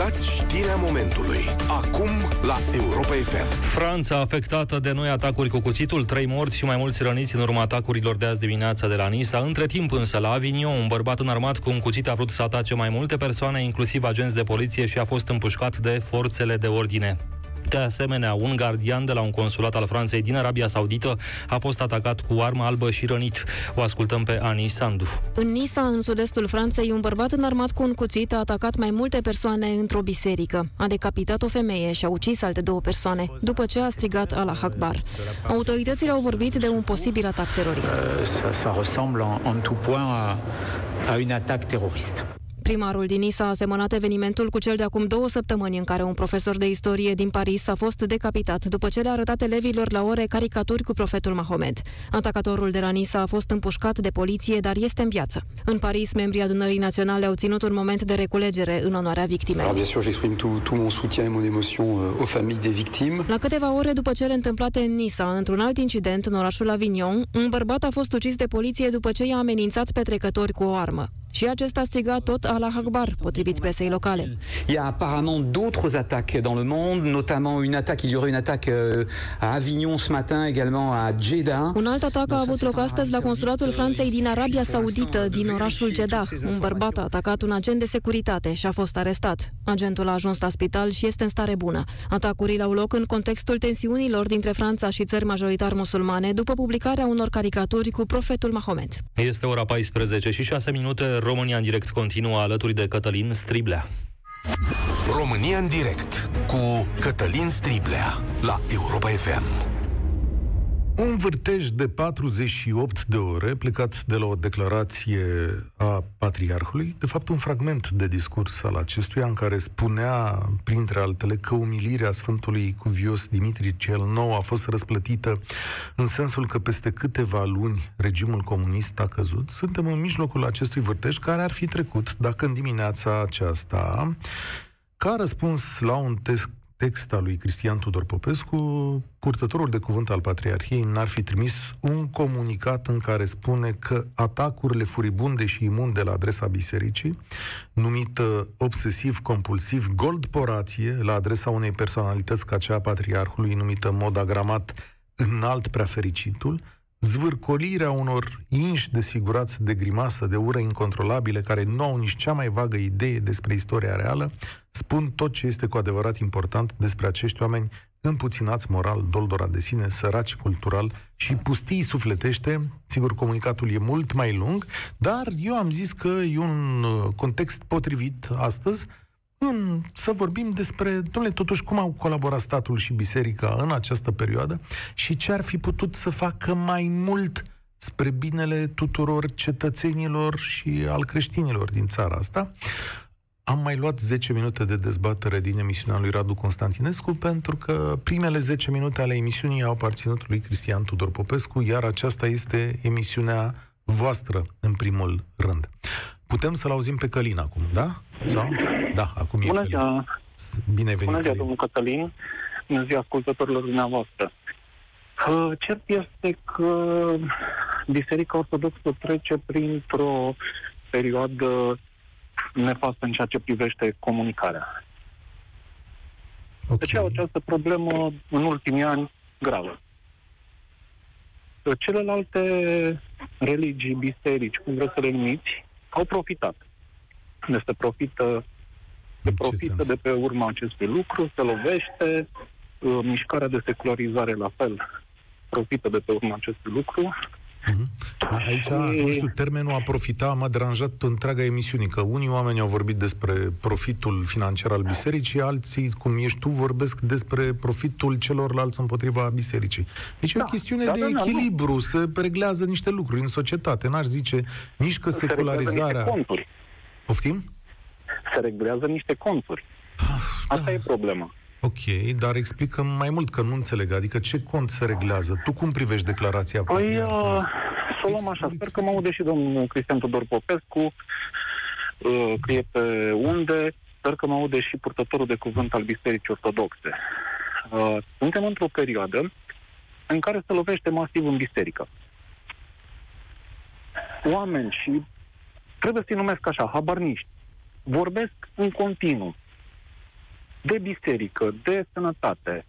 A: Ascultați știrea momentului. Acum la Europa FM.
J: Franța afectată de noi atacuri cu cuțitul, trei morți și mai mulți răniți în urma atacurilor de azi dimineața de la Nisa. Între timp însă, la Avignon, un bărbat înarmat cu un cuțit a vrut să atace mai multe persoane, inclusiv agenți de poliție și a fost împușcat de forțele de ordine. De asemenea, un gardian de la un consulat al Franței din Arabia Saudită a fost atacat cu armă albă și rănit. O ascultăm pe Ani Sandu.
P: În Nisa, în sud-estul Franței, un bărbat înarmat cu un cuțit a atacat mai multe persoane într-o biserică. A decapitat o femeie și a ucis alte două persoane, după ce a strigat Allah Akbar. Autoritățile au vorbit de un posibil atac terorist.
Q: Uh, ça, ça ressemble en, en tout point à, à une attaque terroriste.
P: Primarul din Nisa a semănat evenimentul cu cel de acum două săptămâni în care un profesor de istorie din Paris a fost decapitat după ce le-a arătat elevilor la ore caricaturi cu profetul Mahomed. Atacatorul de la Nisa a fost împușcat de poliție, dar este în viață. În Paris, membrii adunării naționale au ținut un moment de reculegere în onoarea victimei.
R: Alors, bien sûr, j'exprime tout, tout mon soutien et mon émotion euh, aux familles des victimes.
P: La câteva ore după cele întâmplate în Nisa, într-un alt incident în orașul Avignon, un bărbat a fost ucis de poliție după ce i-a amenințat pe trecători cu o armă. Și acesta a strigat tot Allah Akbar, potrivit presei locale.
Q: Il y a apparemment d'autres attaques dans le monde, notamment une attaque, il y aurait une attaque euh, à Avignon ce matin, également à Jeddah.
P: Un alt atac a avut loc astăzi la consulatul Franței din Arabia Saudită, din orașul Jeddah. Un bărbat a atacat un agent de securitate și a fost arestat. Agentul a ajuns la spital și este în stare bună. Atacurile au loc în contextul tensiunilor dintre Franța și țări majoritar musulmane, după publicarea unor caricaturi cu profetul Mahomet.
J: Este ora 14 și 6 minute. România în direct continuă alături de Cătălin Striblea.
A: România în direct cu Cătălin Striblea la Europa FM.
B: Un vârtej de 48 de ore plecat de la o declarație a patriarhului, de fapt un fragment de discurs al acestuia în care spunea, printre altele, că umilirea Sfântului Cuvios Dimitri cel Nou a fost răsplătită în sensul că peste câteva luni regimul comunist a căzut. Suntem în mijlocul acestui vârtej care ar fi trecut dacă în dimineața aceasta ca răspuns la un test text al lui Cristian Tudor Popescu, purtătorul de cuvânt al Patriarhiei n-ar fi trimis un comunicat în care spune că atacurile furibunde și imunde la adresa bisericii, numită obsesiv-compulsiv goldporație la adresa unei personalități ca cea a Patriarhului, numită în mod agramat înalt preafericitul, zvârcolirea unor inși desfigurați de grimasă, de ură incontrolabile, care nu au nici cea mai vagă idee despre istoria reală, spun tot ce este cu adevărat important despre acești oameni împuținați moral, doldora de sine, săraci cultural și pustii sufletește. Sigur, comunicatul e mult mai lung, dar eu am zis că e un uh, context potrivit astăzi în, să vorbim despre, domnule, totuși cum au colaborat statul și biserica în această perioadă și ce ar fi putut să facă mai mult spre binele tuturor cetățenilor și al creștinilor din țara asta. Am mai luat 10 minute de dezbatere din emisiunea lui Radu Constantinescu pentru că primele 10 minute ale emisiunii au aparținut lui Cristian Tudor Popescu, iar aceasta este emisiunea voastră în primul rând. Putem să-l auzim pe Călin acum, da? Sau? Da, acum
O: Bună
B: e
O: ziua!
B: Bine venit,
O: Bună ziua,
B: Călin.
O: domnul Cătălin! Bună ziua, ascultătorilor dumneavoastră! Uh, Cert este că Biserica Ortodoxă trece printr-o perioadă nefastă în ceea ce privește comunicarea.
B: Okay.
O: Deci au această problemă în ultimii ani gravă. Celelalte religii, biserici, cum vreți să le numiți, au profitat. Este profită, se profită de pe urma acestui lucru, se lovește, uh, mișcarea de secularizare la fel profită de pe urma acestui lucru.
B: Aici, nu știu, termenul a profita m-a deranjat întreaga emisiune, că unii oameni au vorbit despre profitul financiar al bisericii, alții, cum ești tu, vorbesc despre profitul celorlalți împotriva bisericii. Deci da, e o chestiune
O: da,
B: de
O: da, da,
B: echilibru, se reglează niște lucruri în societate. N-aș zice nici că
O: Se reglează
B: secularizarea...
O: niște conturi.
B: Poftim?
O: Se reglează niște conturi. Asta
B: da.
O: e problema.
B: Ok, dar explică mai mult că nu înțeleg. Adică ce cont se reglează? Tu cum privești declarația
O: Păi,
B: patriarhului?
O: uh, să o luăm așa. Sper că mă aude și domnul Cristian Tudor Popescu, uh, că e pe unde. Sper că mă aude și purtătorul de cuvânt al Bisericii Ortodoxe. Uh, suntem într-o perioadă în care se lovește masiv în biserică. Oameni și trebuie să-i numesc așa, habarniști, vorbesc în continuu de biserică, de sănătate,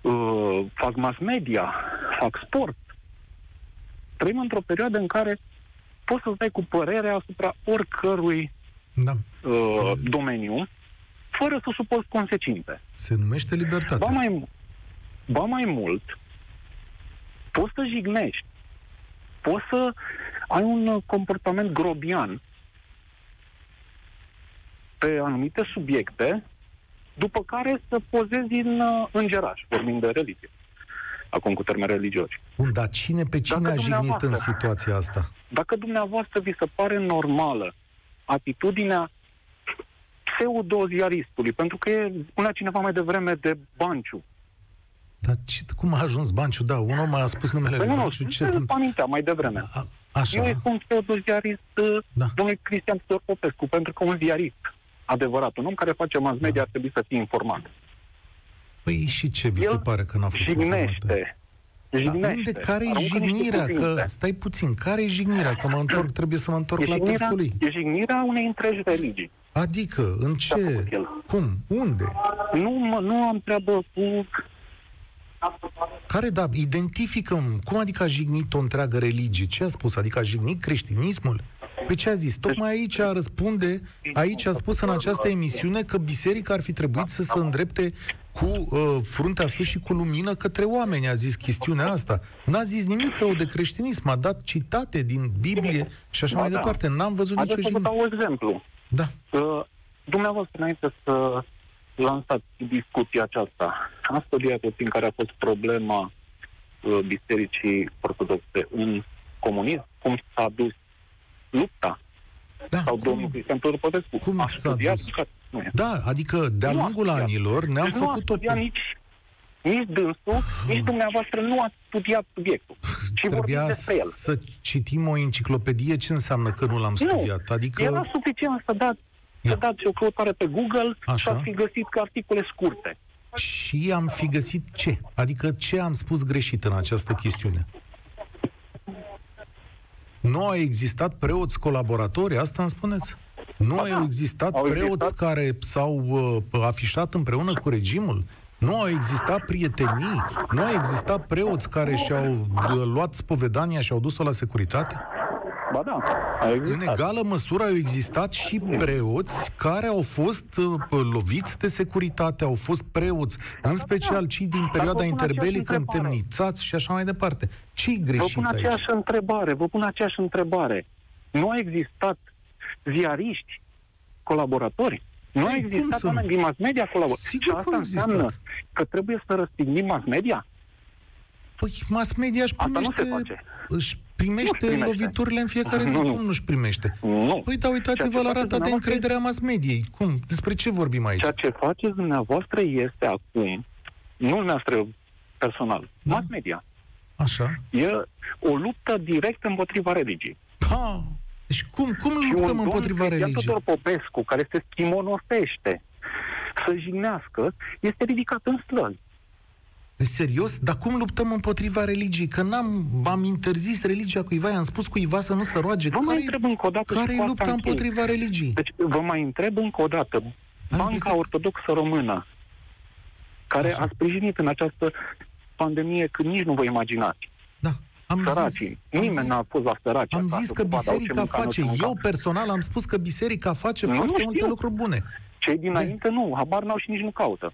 O: uh, fac mass media, fac sport. Trăim într-o perioadă în care poți să dai cu părere asupra oricărui
B: da.
O: uh, domeniu, fără să suporți consecințe.
B: Se numește libertate.
O: Ba mai, ba mai mult, poți să jignești, poți să ai un uh, comportament grobian pe anumite subiecte, după care să pozezi în uh, îngeraș, vorbind de religie. Acum cu termeni religioși.
B: Bun, dar cine pe cine
O: Dacă
B: a jignit în
O: dumneavoastră-
B: situația asta?
O: Dacă dumneavoastră vi se pare normală atitudinea pseudo-ziaristului, pentru că e, spunea cineva mai devreme de Banciu.
B: Dar ce, cum a ajuns Banciu? Da, un om a spus numele
O: Păi
B: lui
O: nu, nu,
B: Banciu. Ce,
O: ce amintea mai devreme.
B: așa.
O: Eu îi spun pseudo-ziarist da. domnului Cristian Tudor Popescu, pentru că un ziarist adevărat, un om care face mass media ar trebui să fie informat.
B: Păi și ce vi se
O: El
B: pare că n-a fost
O: Jignește.
B: Dar
O: Jignește.
B: unde, care e
O: Aruncă niște
B: jignirea? Că,
O: cuvinte.
B: stai puțin, care e jignirea? Că mă întorc, trebuie să mă întorc
O: E
B: la
O: jignirea,
B: textul lui.
O: e jignirea unei întregi religii.
B: Adică, în ce? Cum? Unde?
O: Nu, mă, nu am treabă cu...
B: Care, da, identificăm. Cum adică a jignit o întreagă religie? Ce a spus? Adică a jignit creștinismul? Păi ce a zis? Tocmai aici a răspunde, aici a spus în această emisiune că biserica ar fi trebuit să se îndrepte cu uh, fruntea sus și cu lumină către oameni, a zis chestiunea asta. N-a zis nimic rău de creștinism, a dat citate din Biblie și așa
O: Ba
B: mai
O: da.
B: departe. N-am văzut nicio
O: Haideți să vă
B: jignire.
O: dau un exemplu.
B: Da.
O: Uh, dumneavoastră, înainte să lansați discuția aceasta, a studiat puțin care a fost problema uh, Bisericii Ortodoxe în comunism, cum s-a dus lupta
B: da,
O: sau
B: cum,
O: domnul Cristian Tudor Popescu.
B: Cum
O: a
B: s-a
O: studiat,
B: dus?
O: Nu e.
B: Da, adică de-a
O: Nu a
B: lungul
O: studiat.
B: anilor ne-am
O: Deci nu a
B: făcut o...
O: studiat nici, nici dânsul, nici dumneavoastră nu ați studiat subiectul. *laughs* Și
B: Trebuia
O: vorbiți despre el.
B: să citim o enciclopedie, ce înseamnă că nu l-am studiat? Adică...
O: Era suficient să dați, să dați o căutare pe Google
B: Așa.
O: și ați fi găsit că articole scurte.
B: Și am fi găsit ce? Adică ce am spus greșit în această chestiune? Nu au existat preoți colaboratori, asta îmi spuneți? Nu au existat
O: Au
B: preoți
O: existat.
B: care s-au uh, afișat împreună cu regimul? Nu au existat prietenii? Nu au existat preoți care și-au uh, luat spovedania și au dus-o la securitate?
O: Ba da, a
B: În
O: existat.
B: egală măsură au existat și preoți care au fost uh, loviți de securitate, au fost preoți, în special cei din perioada
O: vă pun aceeași
B: interbelică
O: întrebare.
B: întemnițați și așa mai departe. Ce-i
O: Vă
B: greșit
O: pun
B: aici?
O: aceeași întrebare, vă pun aceeași întrebare. Nu au existat ziariști colaboratori? Nu au
B: Ei, cum
O: existat
B: să nu?
O: oameni din mass media colaboratori?
B: Sigur
O: Și
B: că
O: asta
B: au
O: înseamnă
B: existat.
O: că trebuie să răstignim mass media?
B: Păi mass media își
O: Asta nu
B: primește,
O: se face.
B: își primește,
O: Nu-și primește.
B: loviturile în fiecare zi. *laughs*
O: Nu, nu.
B: Cum nu-și primește?
O: Nu.
B: Păi da, uitați-vă
O: Ceea ce
B: la
O: faceți
B: rata de
O: dumneavoastră-
B: încredere a mass mediei. Cum? Despre ce vorbim aici?
O: Ceea ce faceți dumneavoastră este acum, nu dumneavoastră personal,
B: Da.
O: mass media.
B: Așa.
O: E o luptă directă împotriva religiei.
B: Ha! Deci cum, cum
O: Și un
B: luptăm
O: domn
B: împotriva
O: Cristian
B: religiei?
O: Tudor Popescu, care se schimonosește să jignească, este ridicat în slăvi.
B: Serios? Dar cum luptăm împotriva religiei? Că n-am, am interzis religia cuiva, i-am spus cuiva să nu se roage.
O: Vă mai
B: Care,
O: întreb încă o dată și
B: care
O: cu
B: e
O: asta
B: lupta
O: închei.
B: împotriva religiei?
O: Deci vă mai întreb încă o dată. Banca
B: impresia-
O: Ortodoxă Română, care
B: Așa.
O: a sprijinit în această pandemie când nici nu vă imaginați.
B: Da, am
O: Săracii.
B: zis, am
O: Nimeni
B: zis,
O: n-a fost la săraci.
B: am
O: acasă
B: zis că
O: cu bada, au ce
B: biserica
O: mânca, nu
B: face.
O: ce mânca.
B: Eu personal am spus că biserica face
O: Nu,
B: foarte
O: nu
B: multe
O: știu.
B: lucruri bune.
O: Cei dinainte nu, habar n-au și nici nu caută.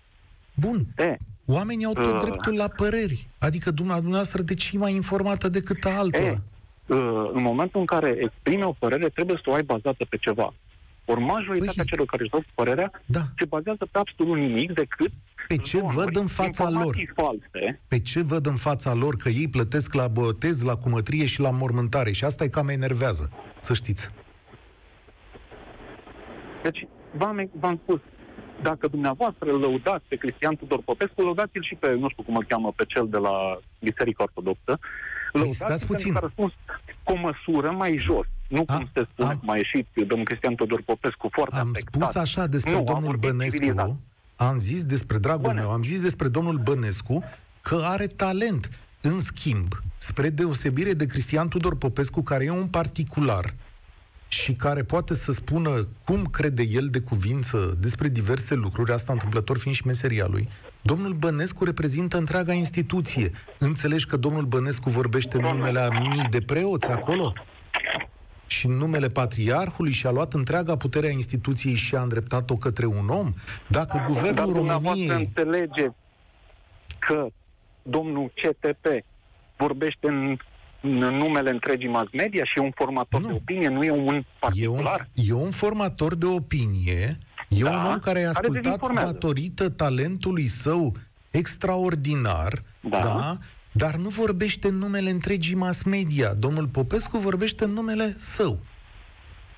B: Bun.
O: De.
B: Oamenii au tot
O: Uh.
B: dreptul la păreri. Adică dumneavoastră de ce e mai informată decât a altora?
O: E, uh, în momentul în care exprime o părere, trebuie să o ai bazată pe ceva. Ori majoritatea
B: Păi-
O: celor care își dau părerea
B: Da.
O: se bazează pe absolut nimic decât
B: Pe ce
O: zvonuri,
B: văd în fața lor?
O: informații false.
B: Pe ce văd în fața lor că ei plătesc la botez, la cumătrie și la mormântare? Și asta e cam enervează, să știți.
O: Deci, v-am, v-am spus, dacă dumneavoastră îl lăudați pe Cristian Tudor Popescu, lăudați-l și pe, nu știu cum îl cheamă, pe cel de la Biserica Ortodoxă. Lăudați-l
B: Păi stați puțin.
O: pentru că a răspuns cu o măsură mai jos. Nu cum se spune, cum a ieșit domnul Cristian Tudor Popescu foarte
B: Am
O: afectat.
B: spus așa despre
O: nu, am
B: domnul
O: vorbit civilizat.
B: Bănescu, am zis despre dragul meu, am zis despre domnul Bănescu că are talent. În schimb, spre deosebire de Cristian Tudor Popescu, care e un particular și care poate să spună cum crede el de cuvință despre diverse lucruri, asta întâmplător fiind și meseria lui, domnul Bănescu reprezintă întreaga instituție. Înțelegi că domnul Bănescu vorbește în numele a mii de preoți acolo? și în numele patriarhului și a luat întreaga putere a instituției și a îndreptat-o către un om? Dacă
O: Dar
B: guvernul
O: dumneavoastră
B: României...
O: înțelege că domnul CTP vorbește în, în numele întregii mass media și e un formator de opinie, nu e un
B: E un,
O: particular?
B: e un formator de opinie, e
O: Da,
B: un om care a
O: care
B: ascultat
O: dezinformează.
B: datorită talentului său extraordinar,
O: Da.
B: da, dar nu vorbește în numele întregii mass media. Domnul Popescu vorbește în numele său.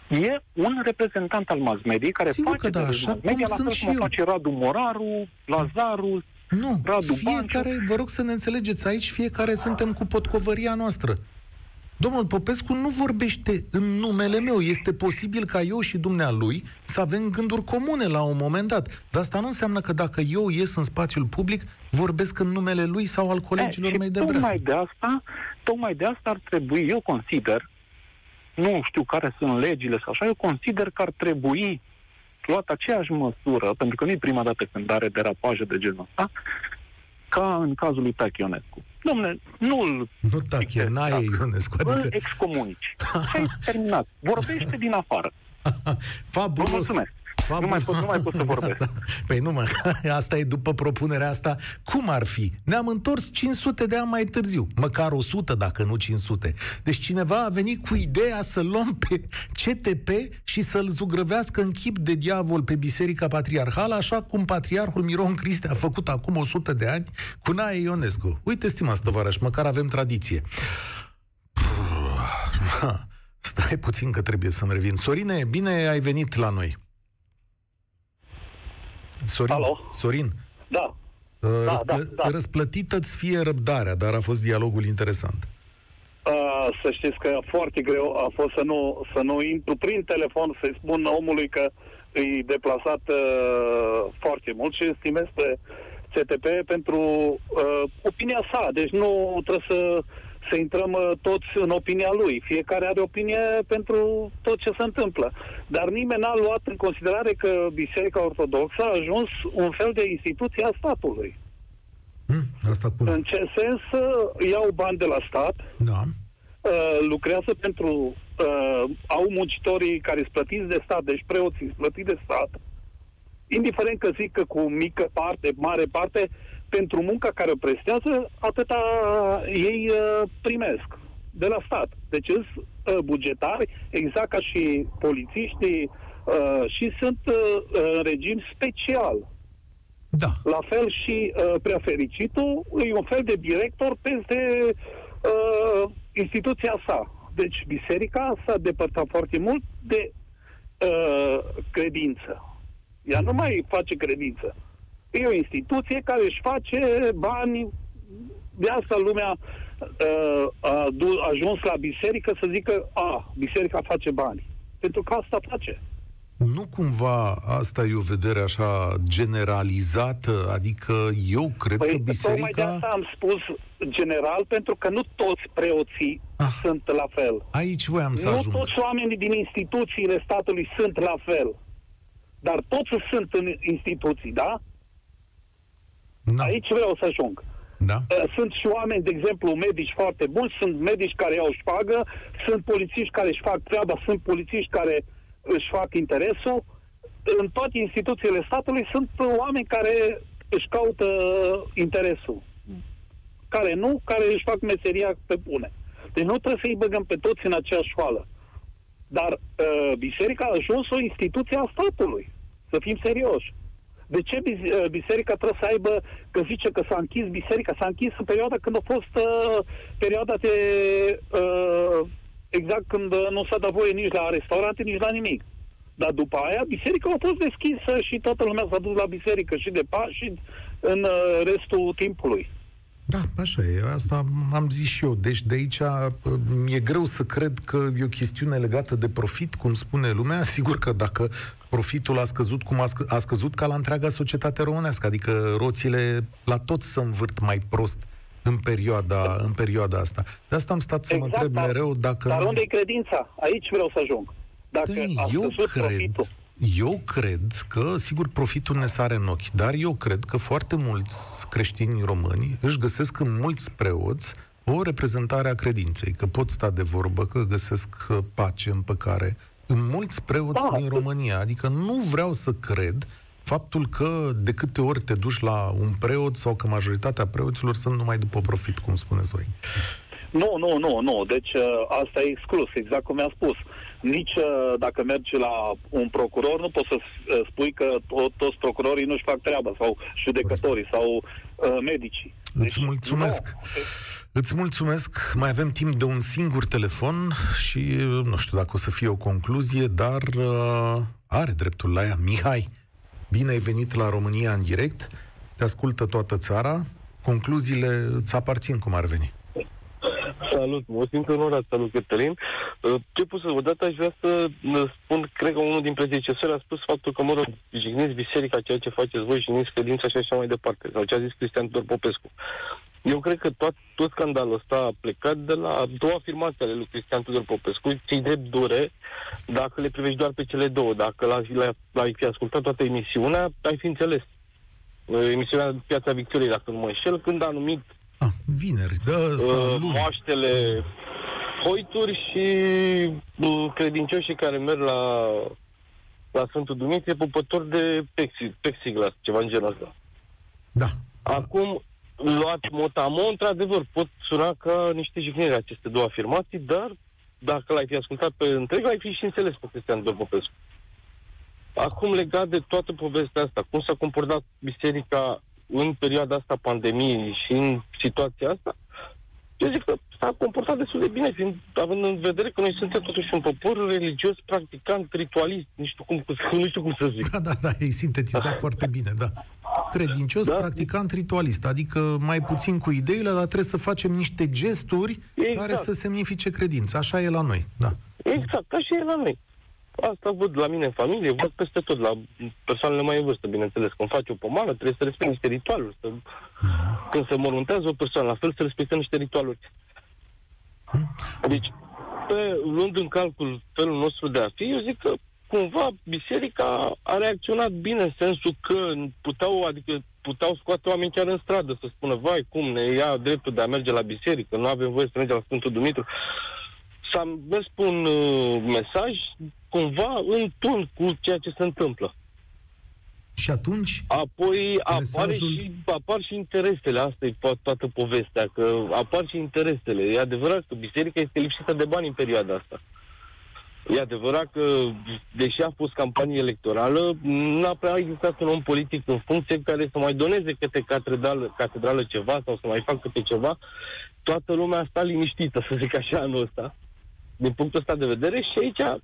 O: E un reprezentant al mass media care
B: Sigur
O: face
B: că da,
O: de
B: așa
O: mass media,
B: cum
O: la
B: sunt
O: fel
B: și
O: cum o
B: eu.
O: face Radu Moraru, Lazaru,
B: Nu,
O: Radu
B: fiecare, vă rog să ne înțelegeți aici, fiecare suntem cu potcovăria noastră. Domnul Popescu nu vorbește în numele meu. Este posibil ca eu și dumnealui să avem gânduri comune la un moment dat. Dar asta nu înseamnă că dacă eu ies în spațiul public, vorbesc în numele lui sau al colegilor
O: E, și
B: mei de
O: tocmai
B: breasă.
O: de asta, tocmai de asta ar trebui, eu consider, nu știu care sunt legile sau așa, eu consider că ar trebui luat aceeași măsură, pentru că nu e prima dată când are derapaje de genul ăsta, ca în cazul lui Tachi Ionescu. Domne, nu-l
B: Nu tache, n-ai Ionescu.
O: îl
B: Adică,
O: excomunici. Și ai terminat. Vorbește din afară. *laughs*
B: fabulos,
O: mulțumesc.
B: Fabul...
S: Nu, mai pot, nu mai pot să vorbesc. *laughs*
B: păi nu mă, *laughs* asta e după propunerea asta. Cum ar fi? Ne-am întors 500 de ani mai târziu, măcar 100 dacă nu 500. Deci cineva a venit cu ideea să luăm pe CTP și să-l zugrăvească în chip de diavol pe Biserica Patriarhală, așa cum Patriarhul Miron Criste a făcut acum 100 de ani cu Nae Ionescu. Uite, stimați tovarăși, măcar avem tradiție. *laughs* Stai puțin că trebuie să-mi revin. Sorine, bine ai venit la noi. Sorin,
S: Alo?
B: Sorin.
S: Da.
B: Răsplă-
S: da, da.
B: Răsplătită-ți fie răbdarea, dar a fost dialogul interesant.
S: Uh, să știți că foarte greu a fost să nu, să nu intru prin telefon să-i spun omului că e deplasat uh, foarte mult și estimez pe CTP pentru uh, opinia sa. Deci nu trebuie să, să intrăm uh, toți în opinia lui. Fiecare are opinie pentru tot ce se întâmplă. Dar nimeni n-a luat în considerare că Biserica Ortodoxă a ajuns un fel de instituție a statului.
B: Asta cum?
S: În ce sens uh, iau bani de la stat,
B: Da.
S: uh, lucrează pentru... Uh, au muncitorii care sunt plătiți de stat, deci preoții sunt plătiți de stat, indiferent că zic că cu mică parte, mare parte, pentru munca care o prestează, atâta ei uh, primesc de la stat. Deci sunt uh, bugetari, exact ca și polițiștii, uh, și sunt uh, în regim special.
B: Da.
S: La fel și uh, prea fericitul e un fel de director peste uh, instituția sa. Deci biserica s-a depărtat foarte mult de uh, credință. Ea nu mai face credință. E o instituție care își face bani. De asta lumea uh, a, du- a ajuns la biserică să zică, a, biserica face bani. Pentru că asta face.
B: Nu cumva asta e o vedere așa generalizată? Adică eu cred că
S: Păi, tocmai de
B: biserica...
S: asta am spus general, pentru că nu toți preoții ah. sunt la fel.
B: Aici voiam să
S: nu
B: ajung.
S: toți oamenii din instituțiile statului sunt la fel. Dar toți sunt în instituții, da?
B: Da.
S: Aici vreau să ajung.
B: Da.
S: Uh, Sunt și oameni, de exemplu, medici foarte buni, sunt medici care au șpagă, sunt polițiști care își fac treaba, sunt polițiști care își fac interesul. În toate instituțiile statului sunt oameni care își caută interesul. Care nu, care își fac meseria pe bune. Deci nu trebuie să-i băgăm pe toți în aceeași școală. Dar uh, biserica a ajuns o instituție a statului. Să fim serioși. De ce bis- uh, biserica trebuie să aibă, că zice că s-a închis biserica, s-a închis în perioada când a fost uh, perioada de, uh, exact când uh, nu s-a dat voie nici la restaurante, nici la nimic. Dar după aia, biserica a fost deschisă și toată lumea s-a dus la biserică și de Paști și în uh, restul timpului.
B: Da, așa e. Asta am zis și eu. Deci de aici mi-e greu să cred că e o chestiune legată de profit, cum spune lumea. *laughs* Sigur că dacă profitul a scăzut cum a, scă- a scăzut ca la întreaga societate românească, adică roțile la toți să învârt mai prost în perioada, în perioada asta. De asta am stat să mă întreb
S: dar,
B: mereu dacă...
S: Dar
B: nu-
S: unde e credința? Aici vreau să ajung. Dacă
B: Dă-i,
S: a
B: eu
S: scăzut
B: cred,
S: profitul.
B: eu cred că, sigur, profitul ne sare în ochi, dar eu cred că foarte mulți creștini români își găsesc în mulți preoți o reprezentare a credinței, că pot sta de vorbă, că găsesc uh, pace, împăcare. În mulți preoți
S: Da.
B: din România. Adică nu vreau să cred faptul că de câte ori te duci la un preot sau că majoritatea preoților sunt numai după profit, cum spuneți voi.
S: Nu, nu, nu, nu. Deci uh, asta e exclus, exact cum mi-a spus. Nici uh, dacă mergi la un procuror, nu poți să uh, spui că to- toți procurorii nu-și fac treaba, sau judecătorii, sau uh, medicii.
B: Îți mulțumesc. Îți mulțumesc. Mai avem timp de un singur telefon și nu știu dacă o să fie o concluzie, dar uh, are dreptul la ea. Mihai, bine ai venit la România în direct. Te ascultă toată țara. Concluziile îți aparțin cum ar veni.
T: Salut, mă simt onorat, salut Cătălin. Uh, Ce pot să vă dat, aș vrea să uh, spun, cred că unul din predecesori a spus faptul că, mă rog, jigniți biserica, ceea ce faceți voi, jigniți credința și așa mai departe, sau ce a zis Cristian Tudor Popescu. Eu cred că tot, tot scandalul ăsta a plecat de la două afirmații ale lui Cristian Tudor Popescu, ți drept dure dacă le privești doar pe cele două. Dacă l-ai, l-ai, l-ai fi ascultat toată emisiunea, ai fi înțeles. Uh, Emisiunea Piața Victoriei, dacă nu mă înșel, când a numit
B: Vineri, dă asta,
T: uh,
B: luni.
T: moaștele hoituri și uh, credincioșii care merg la la Sfântul Dumitru pupători de plexi, plexiglas, ceva în genul ăsta.
B: Da.
T: Acum, luat motamo, într-adevăr, pot suna ca niște jigniri aceste două afirmații, dar dacă l-ai fi ascultat pe întreg, ai fi și înțeles pe Cristian Dobopescu. Acum, legat de toată povestea asta, cum s-a comportat biserica în perioada asta pandemiei și în situația asta, eu zic că s-a comportat destul de bine, fiind, având în vedere că noi suntem totuși un popor religios, practicant, ritualist, nu știu cum, nu știu cum să zic.
B: Da, da, da, ai sintetizat foarte bine, da. Credincios, da. practicant, ritualist, adică mai puțin cu ideile, dar trebuie să facem niște gesturi exact. care să semnifice credință. Așa e la noi, da.
T: Exact, așa e la noi. Asta văd la mine în familie, văd peste tot, la persoanele mai în vârstă, bineînțeles. Când faci o pomană, trebuie să respecti niște ritualuri. Să... Când se moruntează o persoană, la fel să respectăm niște ritualuri. Deci, pe, luând în calcul felul nostru de a fi, eu zic că cumva biserica a reacționat bine în sensul că puteau, adică puteau scoate oameni chiar în stradă să spună, vai, cum ne ia dreptul de a merge la biserică, nu avem voie să mergem la Sfântul Dumitru. S-a mers un uh, mesaj cumva în ton cu ceea ce se întâmplă.
B: Și atunci?
T: Apoi apare și, apar și interesele, asta e to- toată povestea, că apar și interesele. E adevărat că biserica este lipsită de bani în perioada asta. E adevărat că, deși a fost campanie electorală, n-a prea existat un om politic în funcție care să mai doneze câte catedrală, catedrală ceva sau să mai facă câte ceva. Toată lumea a stat liniștită, să zic așa, anul ăsta, din punctul ăsta de vedere și aici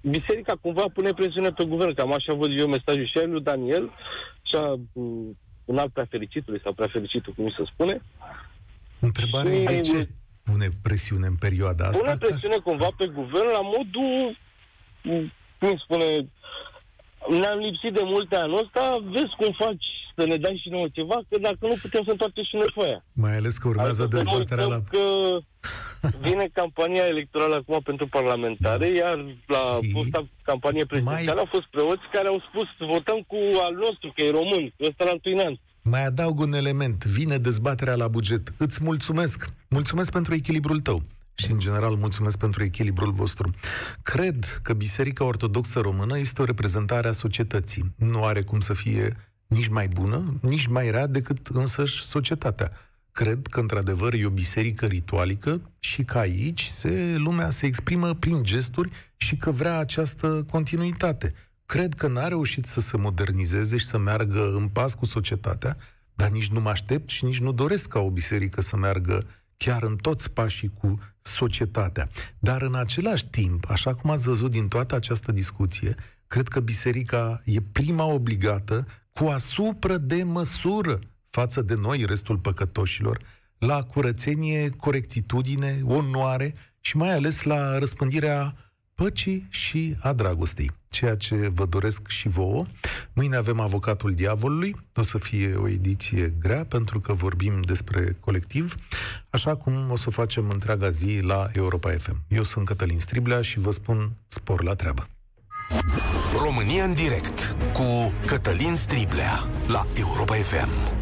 T: biserica cumva pune presiune pe guvern, cam așa văd eu mesajul și al lui Daniel și a un alt prefericitului sau prefericitul, cum se spune.
B: Întrebarea și... e de ce pune presiune în perioada asta?
T: Pune presiune cumva pe guvern la modul, cum spune, ne-am lipsit de multe anul ăsta, vezi cum faci să ne dai și nouă ceva, că dacă nu putem să întoarcem și noi foaia.
B: Mai ales că urmează adică dezbaterea la...
T: că vine campania electorală acum pentru parlamentare, iar la și... fosta campanie prezidențială mai... au fost preoți care au spus votăm cu al nostru, că e român, că ăsta la an.
B: Mai adaug un element. Vine dezbaterea la buget. Îți mulțumesc. Mulțumesc pentru echilibrul tău și, în general, mulțumesc pentru echilibrul vostru. Cred că Biserica Ortodoxă Română este o reprezentare a societății. Nu are cum să fie nici mai bună, nici mai rea decât însăși societatea. Cred că, într-adevăr, e o biserică ritualică și că aici se, lumea se exprimă prin gesturi și că vrea această continuitate. Cred că n-a reușit să se modernizeze și să meargă în pas cu societatea, dar nici nu mă aștept și nici nu doresc ca o biserică să meargă chiar în toți pașii cu societatea. Dar în același timp, așa cum ați văzut din toată această discuție, cred că biserica e prima obligată cu asupra de măsură față de noi, restul păcătoșilor, la curățenie, corectitudine, onoare și mai ales la răspândirea păcii și a dragostei, ceea ce vă doresc și vouă. Mâine avem Avocatul Diavolului, o să fie o ediție grea pentru că vorbim despre colectiv, așa cum o să facem întreaga zi la Europa FM. Eu sunt Cătălin Striblea și vă spun spor la treabă.
A: România în direct cu Cătălin Striblea la Europa FM.